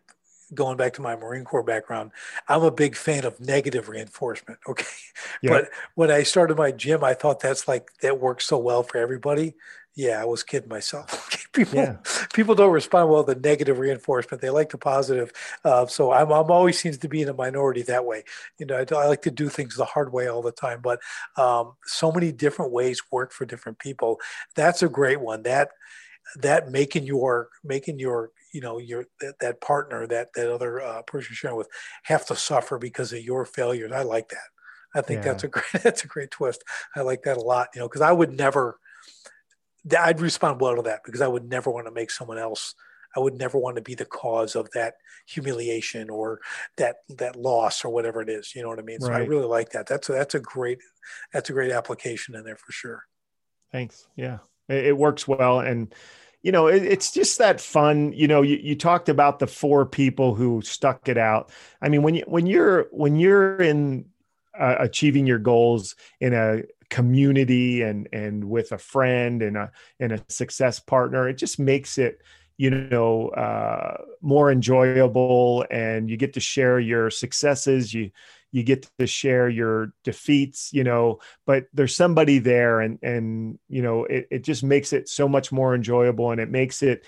[SPEAKER 1] going back to my Marine Corps background. I'm a big fan of negative reinforcement. Okay. Yeah. But when I started my gym, I thought that's like that works so well for everybody. Yeah, I was kidding myself. people yeah. people don't respond well to negative reinforcement. They like the positive. Uh, so I'm, I'm always seems to be in a minority that way. You know, I, I like to do things the hard way all the time, but um, so many different ways work for different people. That's a great one. That that making your making your you know your that, that partner that that other uh, person you're sharing with have to suffer because of your failures. I like that. I think yeah. that's a great that's a great twist. I like that a lot. You know, because I would never I'd respond well to that because I would never want to make someone else. I would never want to be the cause of that humiliation or that that loss or whatever it is. You know what I mean? So I really like that. That's a, that's a great that's a great application in there for sure.
[SPEAKER 2] Thanks. Yeah, it, it works well, and you know it, it's just that fun. You know, you, you talked about the four people who stuck it out. I mean, when you when you're when you're in uh, achieving your goals in a community and and with a friend and a and a success partner it just makes it you know uh, more enjoyable and you get to share your successes you you get to share your defeats you know but there's somebody there and and you know it, it just makes it so much more enjoyable and it makes it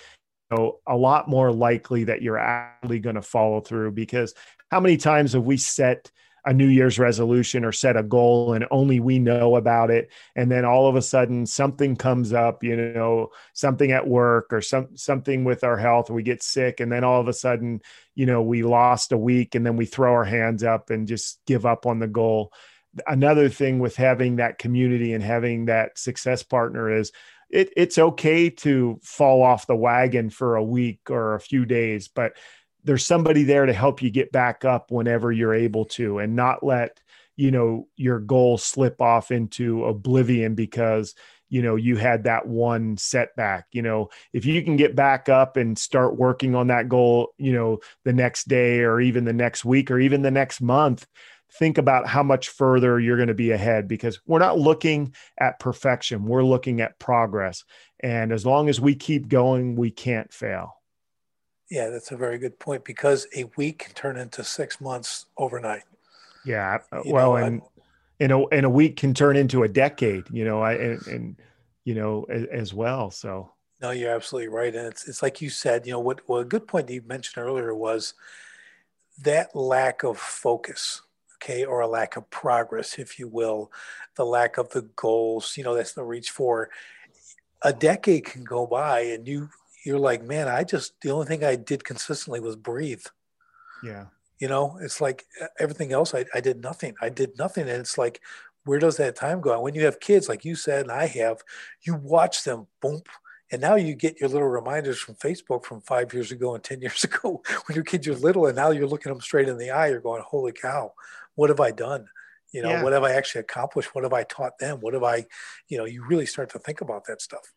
[SPEAKER 2] you know a lot more likely that you're actually going to follow through because how many times have we set a New Year's resolution or set a goal and only we know about it. And then all of a sudden something comes up, you know, something at work or some something with our health, we get sick, and then all of a sudden, you know, we lost a week and then we throw our hands up and just give up on the goal. Another thing with having that community and having that success partner is it, it's okay to fall off the wagon for a week or a few days, but there's somebody there to help you get back up whenever you're able to and not let you know your goal slip off into oblivion because you know you had that one setback. You know if you can get back up and start working on that goal you know the next day or even the next week or even the next month think about how much further you're going to be ahead because we're not looking at perfection. We're looking at progress. And as long as we keep going we can't fail
[SPEAKER 1] yeah that's a very good point because a week can turn into six months overnight.
[SPEAKER 2] Yeah uh, you well know, and in a in a week can turn into a decade you know i and, and you know as, as, well so.
[SPEAKER 1] No you're absolutely right and it's it's like you said you know what well a good point that you mentioned earlier was that lack of focus okay or a lack of progress if you will the lack of the goals you know that's the reach for. A decade can go by and you you're like man i just the only thing i did consistently was breathe
[SPEAKER 2] yeah
[SPEAKER 1] you know, it's like everything else, I, I did nothing. I did nothing. And it's like, where does that time go? And when you have kids, like you said, and I have, you watch them, boom. And now you get your little reminders from Facebook from five years ago and 10 years ago when your kids are little. And now you're looking them straight in the eye. You're going, holy cow, what have I done? You know, yeah. what have I actually accomplished? What have I taught them? What have I, you know, you really start to think about that stuff.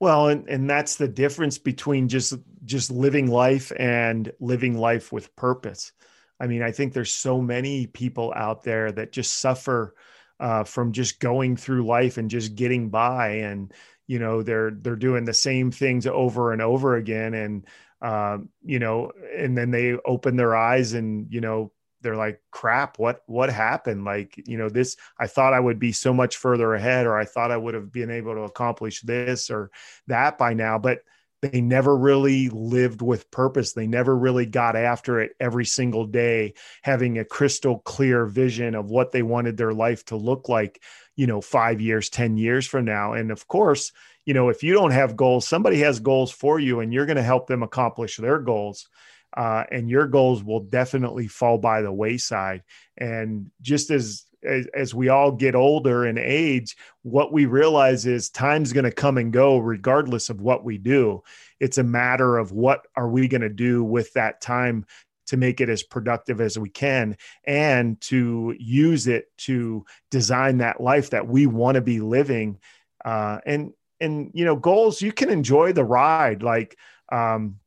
[SPEAKER 2] Well, and, and that's the difference between just just living life and living life with purpose. I mean, I think there's so many people out there that just suffer uh, from just going through life and just getting by, and you know they're they're doing the same things over and over again, and uh, you know, and then they open their eyes and you know they're like crap what what happened like you know this i thought i would be so much further ahead or i thought i would have been able to accomplish this or that by now but they never really lived with purpose. They never really got after it every single day, having a crystal clear vision of what they wanted their life to look like, you know, five years, 10 years from now. And of course, you know, if you don't have goals, somebody has goals for you and you're going to help them accomplish their goals. Uh, and your goals will definitely fall by the wayside. And just as as, as we all get older and age, what we realize is time's going to come and go regardless of what we do. It's a matter of what are we going to do with that time to make it as productive as we can and to use it to design that life that we want to be living. Uh, and and you know, goals you can enjoy the ride. Like um,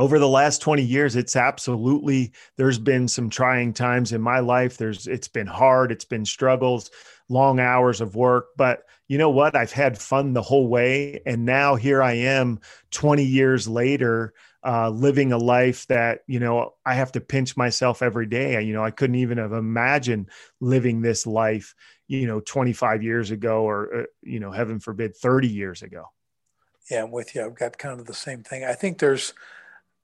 [SPEAKER 2] over the last 20 years it's absolutely there's been some trying times in my life. There's it's been hard it's been struggles long hours of work but you know what? I've had fun the whole way and now here i am 20 years later uh, living a life that you know i have to pinch myself every day. You know i couldn't even have imagined living this life you know 25 years ago or uh, you know heaven forbid 30 years ago.
[SPEAKER 1] Yeah i'm with you. I've got kind of the same thing. I think there's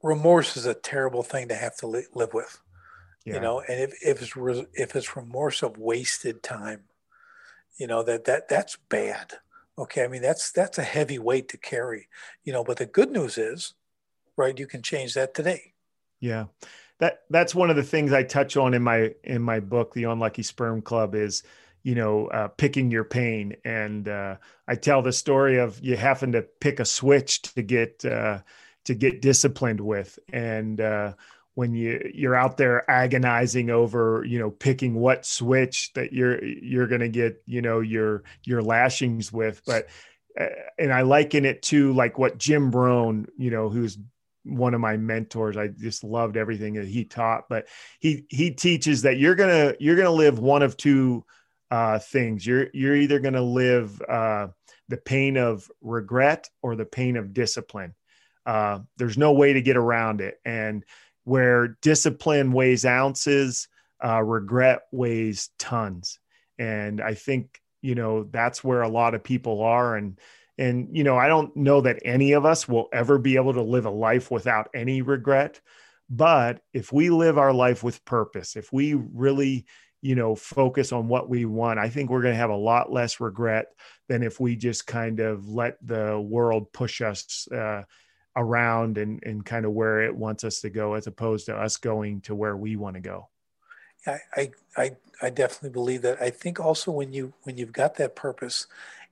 [SPEAKER 1] remorse is a terrible thing to have to li- live with. Yeah. You know, and if, if it's re- if it's remorse of wasted time, you know that that that's bad. Okay, I mean that's that's a heavy weight to carry. You know, but the good news is, right? You can change that today.
[SPEAKER 2] Yeah, that that's one of the things I touch on in my in my book, The Unlucky Sperm Club, is you know, uh, picking your pain. And uh, I tell the story of you having to pick a switch to get uh, to get disciplined with. And uh, when you you're out there agonizing over you know picking what switch that you're you're going to get you know your your lashings with. But uh, and i liken it to like what jim rohn you know who's one of my mentors i just loved everything that he taught. But he he teaches that you're gonna you're gonna live one of two uh, things. You're you're either gonna live uh, the pain of regret or the pain of discipline uh, there's no way to get around it. And where discipline weighs ounces, uh, regret weighs tons. And I think, you know, that's where a lot of people are. And, and, you know, I don't know that any of us will ever be able to live a life without any regret. But if we live our life with purpose, if we really, you know, focus on what we want, I think we're going to have a lot less regret than if we just kind of let the world push us uh, around and, and kind of where it wants us to go as opposed to us going to where we want to go
[SPEAKER 1] yeah I, I i definitely believe that i think also when you when you've got that purpose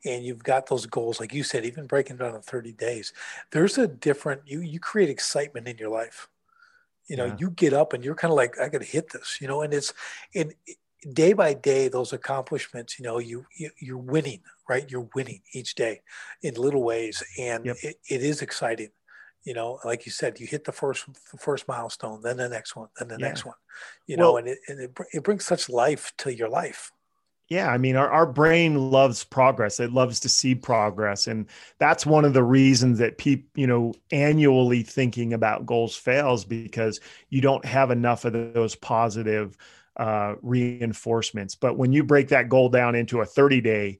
[SPEAKER 1] and you've got those goals like you said even breaking down in 30 days there's a different you you create excitement in your life you know yeah. you get up and you're kind of like i gotta hit this you know and it's it day by day, those accomplishments, you know, you, you you're winning, right? You're winning each day in little ways, and yep. it, it is exciting. You know, like you said, you hit the first the first milestone, then the next one, then the yeah. next one. You well, know, and it and it, it brings such life to your life.
[SPEAKER 2] Yeah, I mean, our, our brain loves progress. It loves to see progress. And that's one of the reasons that people, you know, annually thinking about goals fails because you don't have enough of those positive uh, reinforcements. But when you break that goal down into a 30 day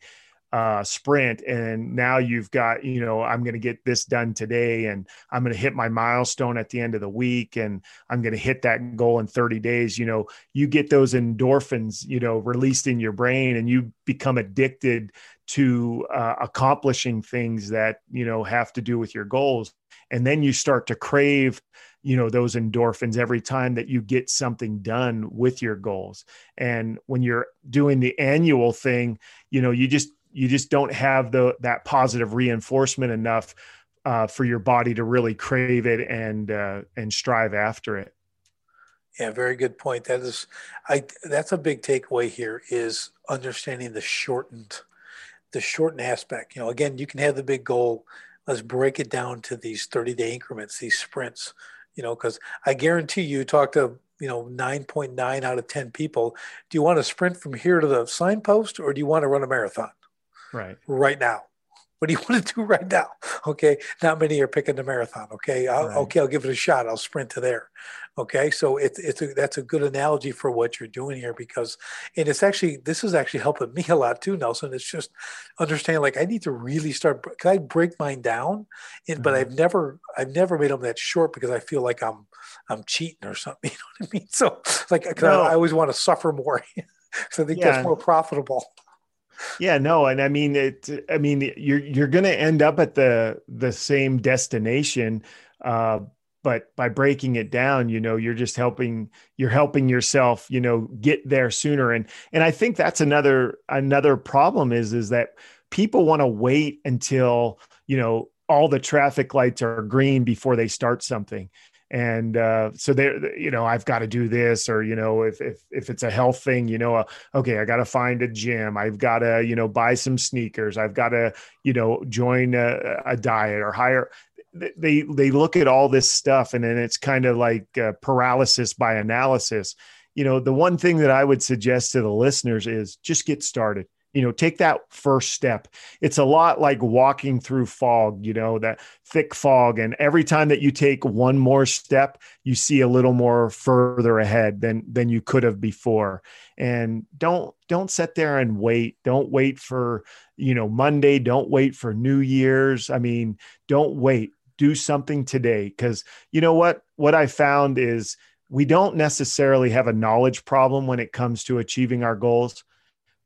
[SPEAKER 2] uh, sprint and now you've got you know i'm going to get this done today and i'm going to hit my milestone at the end of the week and i'm going to hit that goal in 30 days. You know you get those endorphins you know released in your brain and you become addicted to uh, accomplishing things that you know have to do with your goals. And then you start to crave you know those endorphins every time that you get something done with your goals. And when you're doing the annual thing you know you just you just don't have the that positive reinforcement enough uh, for your body to really crave it and uh, and strive after it.
[SPEAKER 1] Yeah, very good point. That is, I that's a big takeaway here is understanding the shortened, the shortened aspect. You know, again, you can have the big goal. Let's break it down to these thirty day increments, these sprints. You know, because I guarantee you talk to you know 9.9 out of 10 people do you want to sprint from here to the signpost or do you want to run a marathon
[SPEAKER 2] right.
[SPEAKER 1] right now. What do you want to do right now? Okay not many are picking the marathon okay? I'll, right. okay i'll give it a shot. I'll sprint to there okay? So it's it's a, that's a good analogy for what you're doing here because and it's actually this is actually helping me a lot too nelson. It's just understanding like i need to really start can i break mine down? And, mm-hmm. but i've never i've never made them that short because i feel like i'm i'm cheating or something you know what i mean? So like no. I, I always want to suffer more. So i think yeah. that's more profitable
[SPEAKER 2] yeah no and i mean it i mean you're you're going to end up at the the same destination uh but by breaking it down you know you're just helping you're helping yourself you know get there sooner. And and i think that's another another problem is is that people want to wait until you know all the traffic lights are green before they start something and uh, so there you know i've got to do this or you know if if, if it's a health thing you know uh, okay i got to find a gym. I've got to you know buy some sneakers. I've got to you know join a, a, diet or hire they they look at all this stuff and then it's kind of like uh, paralysis by analysis. You know the one thing that i would suggest to the listeners is just get started you know take that first step. It's a lot like walking through fog you know that thick fog and every time that you take one more step you see a little more further ahead than than you could have before. And don't don't sit there and wait. Don't wait for you know monday. Don't wait for new year's. I mean don't wait. Do something today cuz you know what? What i found is we don't necessarily have a knowledge problem when it comes to achieving our goals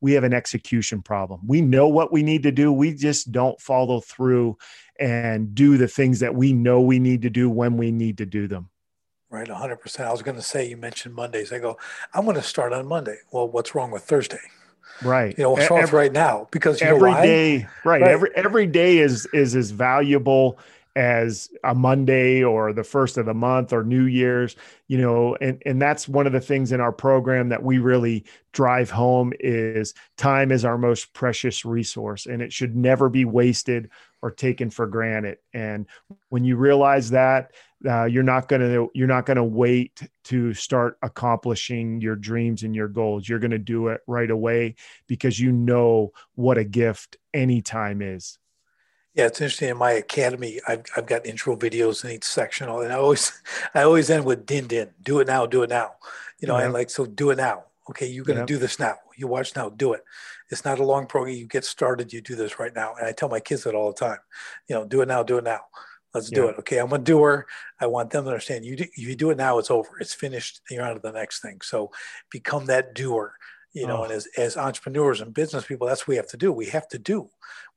[SPEAKER 2] we have an execution problem. We know what we need to do. We just don't follow through and do the things that we know we need to do when we need to do them.
[SPEAKER 1] Right, 100%. I was going to say, you mentioned Mondays. I go, I'm going to start on Monday. Well, what's wrong with Thursday?
[SPEAKER 2] Right.
[SPEAKER 1] You know, what's wrong every, right now? Because
[SPEAKER 2] every day, right, right, Every every day is is as valuable as a Monday or the first of the month or New Year's, you know, and, and that's one of the things in our program that we really drive home is time is our most precious resource and it should never be wasted or taken for granted. And when you realize that, uh, you're not going to you're not going to wait to start accomplishing your dreams and your goals. You're going to do it right away because you know what a gift any time is.
[SPEAKER 1] Yeah, it's interesting. In my academy, I've, I've got intro videos in each section, and I always I always end with din din. Do it now. Do it now. You know, yeah. I like so do it now. Okay, you're going to do this now. You watch now. Do it. It's not a long program. You get started. You do this right now. And I tell my kids that all the time. You know, do it now. Do it now. Let's do it. Okay, I'm a doer. I want them to understand. You do, you do it now. It's over. It's finished. You're on to the next thing. So become that doer you know, oh. and as, as entrepreneurs and business people, that's what we have to do. We have to do.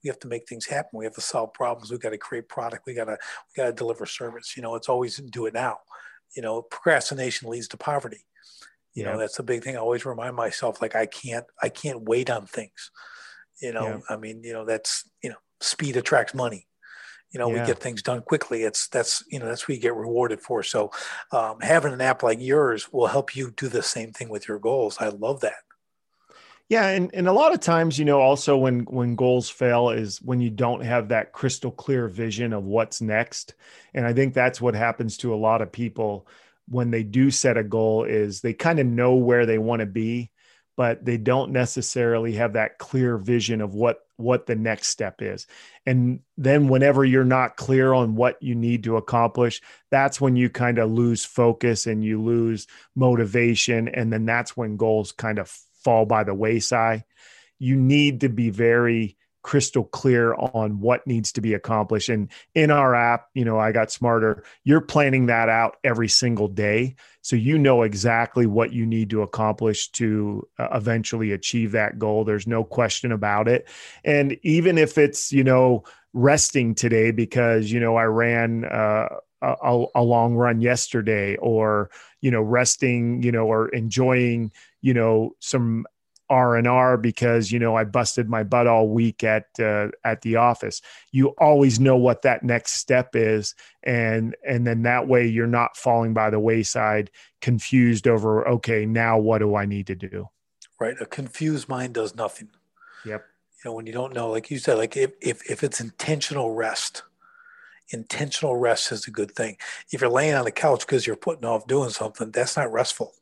[SPEAKER 1] We have to make things happen. We have to solve problems. We've got to create product. We got to we got to deliver service. You know, it's always do it now. You know, procrastination leads to poverty. You yeah. know, that's a big thing. I always remind myself, like I can't I can't wait on things. You know, yeah. I mean, you know, that's you know, speed attracts money you know yeah. we get things done quickly it's that's you know that's what you get rewarded for so um, having an app like yours will help you do the same thing with your goals i love that
[SPEAKER 2] Yeah, and, and a lot of times, you know, also when when goals fail is when you don't have that crystal clear vision of what's next. And I think that's what happens to a lot of people when they do set a goal is they kind of know where they want to be, but they don't necessarily have that clear vision of what what the next step is. And then whenever you're not clear on what you need to accomplish, that's when you kind of lose focus and you lose motivation and then that's when goals kind of fall by the wayside. You need to be very crystal clear on what needs to be accomplished. And in our app, you know, I got smarter. You're planning that out every single day. So you know exactly what you need to accomplish to uh, eventually achieve that goal. There's no question about it. And even if it's, you know, resting today because, you know, I ran, uh, a, a, long run yesterday or you know resting you know or enjoying you know some R and R because you know I busted my butt all week at uh, at the office. You always know what that next step is, and and then that way you're not falling by the wayside, confused over okay now what do I need to do?
[SPEAKER 1] Right, a confused mind does nothing.
[SPEAKER 2] Yep.
[SPEAKER 1] You know when you don't know, like you said, like if if if it's intentional rest, intentional rest is a good thing. If you're laying on the couch because you're putting off doing something, that's not restful.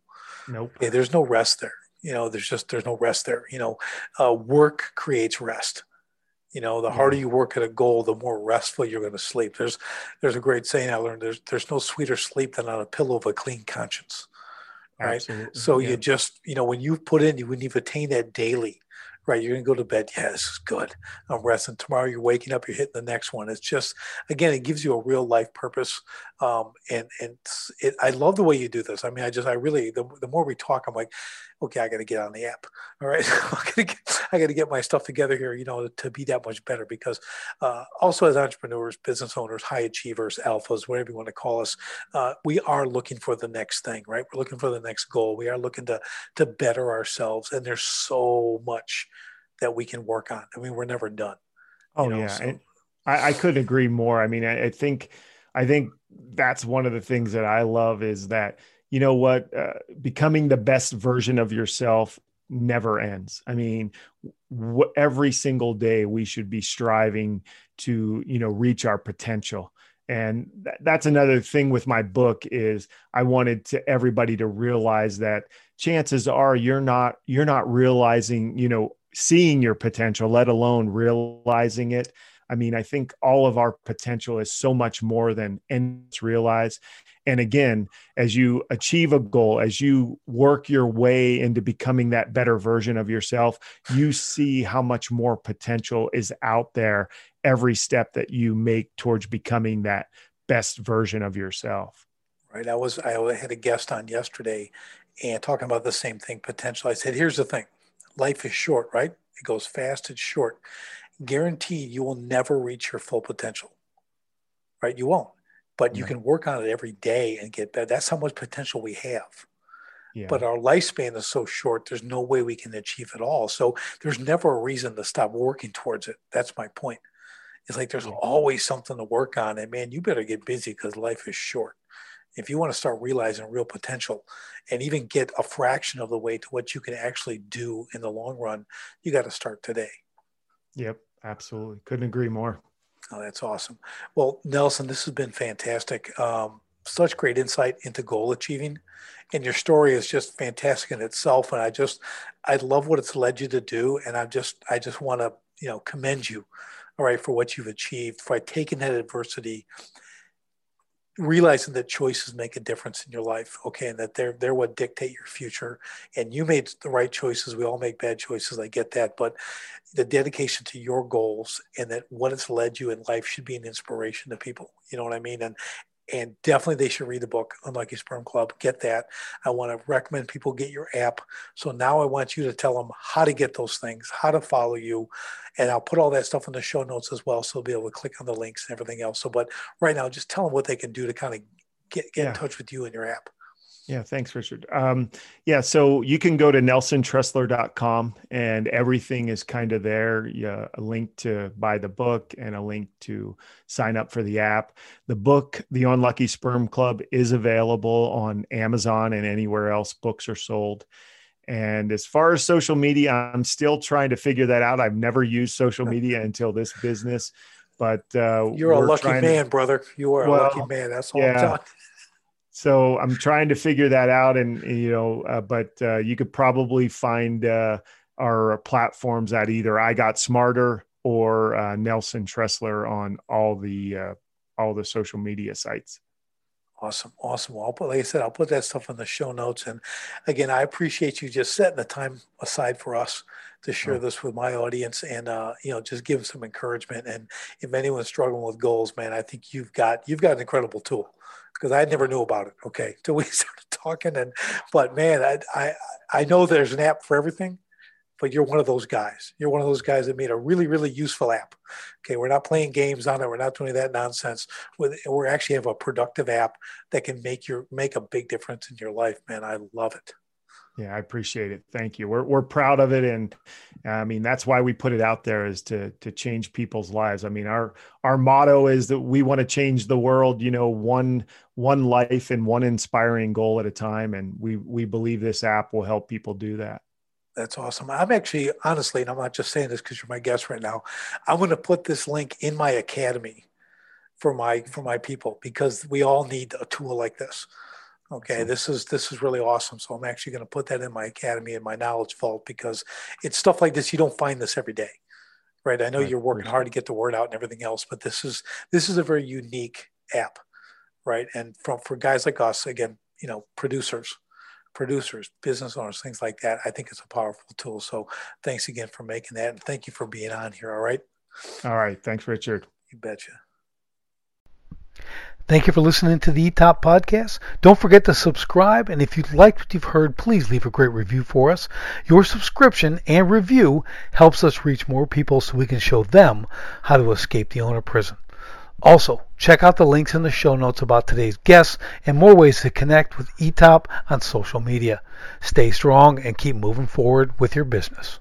[SPEAKER 2] Nope.
[SPEAKER 1] Okay, there's no rest there. You know, there's just there's no rest there. You know, uh, work creates rest. You know, the harder you work at a goal, the more restful you're going to sleep. There's there's a great saying I learned. There's there's no sweeter sleep than on a pillow of a clean conscience. Right. Absolutely. So yeah. you just you know when you put in, you when you've attained that daily, right? You're going to go to bed. Is good. I'm resting. Tomorrow you're waking up, you're hitting the next one. It's just, again, it gives you a real life purpose. Um, and and it, I love the way you do this. I mean, I just, I really, the, the more we talk, I'm like, okay, I got to get on the app. All right. I got to get my stuff together here, you know, to be that much better because uh, also as entrepreneurs, business owners, high achievers, alphas, whatever you want to call us, uh, we are looking for the next thing, right? We're looking for the next goal. We are looking to, to better ourselves. And there's so much that we can work on. I mean, we're never done.
[SPEAKER 2] Oh you know, yeah. So. I, I couldn't agree more. I mean, I, I think, I think that's one of the things that I love is that you know what uh, becoming the best version of yourself never ends. I mean every single day we should be striving to you know reach our potential. And th- that's another thing with my book is i wanted to everybody to realize that chances are you're not you're not realizing you know seeing your potential let alone realizing it. I mean, I think all of our potential is so much more than any realize. And again, as you achieve a goal, as you work your way into becoming that better version of yourself, you see how much more potential is out there every step that you make towards becoming that best version of yourself.
[SPEAKER 1] Right. I was, I had a guest on yesterday and talking about the same thing, potential. I said, here's the thing life is short, right? It goes fast, it's short guaranteed you will never reach your full potential, right? You won't, but you can work on it every day and get better. That's how much potential we have. Yeah. But our lifespan is so short, there's no way we can achieve it all. So there's never a reason to stop working towards it. That's my point. It's like there's always something to work on. And man, you better get busy because life is short. If you want to start realizing real potential and even get a fraction of the way to what you can actually do in the long run, you got to start today.
[SPEAKER 2] Yep. Absolutely. Couldn't agree more.
[SPEAKER 1] Oh, that's awesome. Well, Nelson, this has been fantastic. Um, such great insight into goal achieving. And your story is just fantastic in itself. And I just, I love what it's led you to do. And I just, I just want to, you know, commend you, all right, for what you've achieved, for taking that adversity realizing that choices make a difference in your life okay and that they're they're what dictate your future and you made the right choices we all make bad choices i get that but the dedication to your goals and that what has led you in life should be an inspiration to people you know what i mean and and definitely they should read the book unlucky sperm club. Get that. I want to recommend people get your app. So now i want you to tell them how to get those things how to follow you and i'll put all that stuff in the show notes as well so they'll be able to click on the links and everything else. So but right now just tell them what they can do to kind of get, get yeah. in touch with you and your app
[SPEAKER 2] yeah, thanks, Richard. Um, yeah, so you can go to nelsontressler.com and everything is kind of there. Yeah, a link to buy the book and a link to sign up for the app. The book, The Unlucky Sperm Club, is available on Amazon and anywhere else books are sold. And as far as social media, I'm still trying to figure that out. I've never used social media until this business, but uh,
[SPEAKER 1] you're a lucky man, to, brother. You are well, a lucky man. That's all yeah.
[SPEAKER 2] So I'm trying to figure that out, and you know, uh, but uh, you could probably find uh, our platforms at either I Got Smarter or uh, Nelson Tressler on all the uh, all the social media sites.
[SPEAKER 1] Awesome, awesome. Well, I'll put, like I said, I'll put that stuff in the show notes. And again, I appreciate you just setting the time aside for us to share oh. this with my audience, and uh, you know, just give some encouragement. And if anyone's struggling with goals, man, I think you've got you've got an incredible tool because I never knew about it. Okay, till we started talking, and but man, I I I know there's an app for everything but you're one of those guys. You're one of those guys that made a really, really useful app. Okay, we're not playing games on it. We're not doing that nonsense. We're actually have a productive app that can make your make a big difference in your life, man. I love it.
[SPEAKER 2] Yeah, I appreciate it. Thank you. We're we're proud of it, and I mean that's why we put it out there is to to change people's lives. I mean our our motto is that we want to change the world. You know, one one life and one inspiring goal at a time, and we we believe this app will help people do that.
[SPEAKER 1] That's awesome. I'm actually, honestly, and I'm not just saying this because you're my guest right now. I'm going to put this link in my academy for my mm-hmm. for my people because we all need a tool like this. Okay, this is this is really awesome. So I'm actually going to put that in my academy in my knowledge vault because it's stuff like this. You don't find this every day, right? I know you're working hard to get the word out and everything else, but this is this is a very unique app, right? And from for guys like us, again, you know, producers producers, business owners, things like that. I think it's a powerful tool. So thanks again for making that. And thank you for being on here. All right.
[SPEAKER 2] All right. Thanks, Richard.
[SPEAKER 1] You betcha. Thank you for listening to the eTop podcast. Don't forget to subscribe. And if you liked what you've heard, please leave a great review for us. Your subscription and review helps us reach more people so we can show them how to escape the owner prison. Also, check out the links in the show notes about today's guests and more ways to connect with eTop on social media. Stay strong and keep moving forward with your business.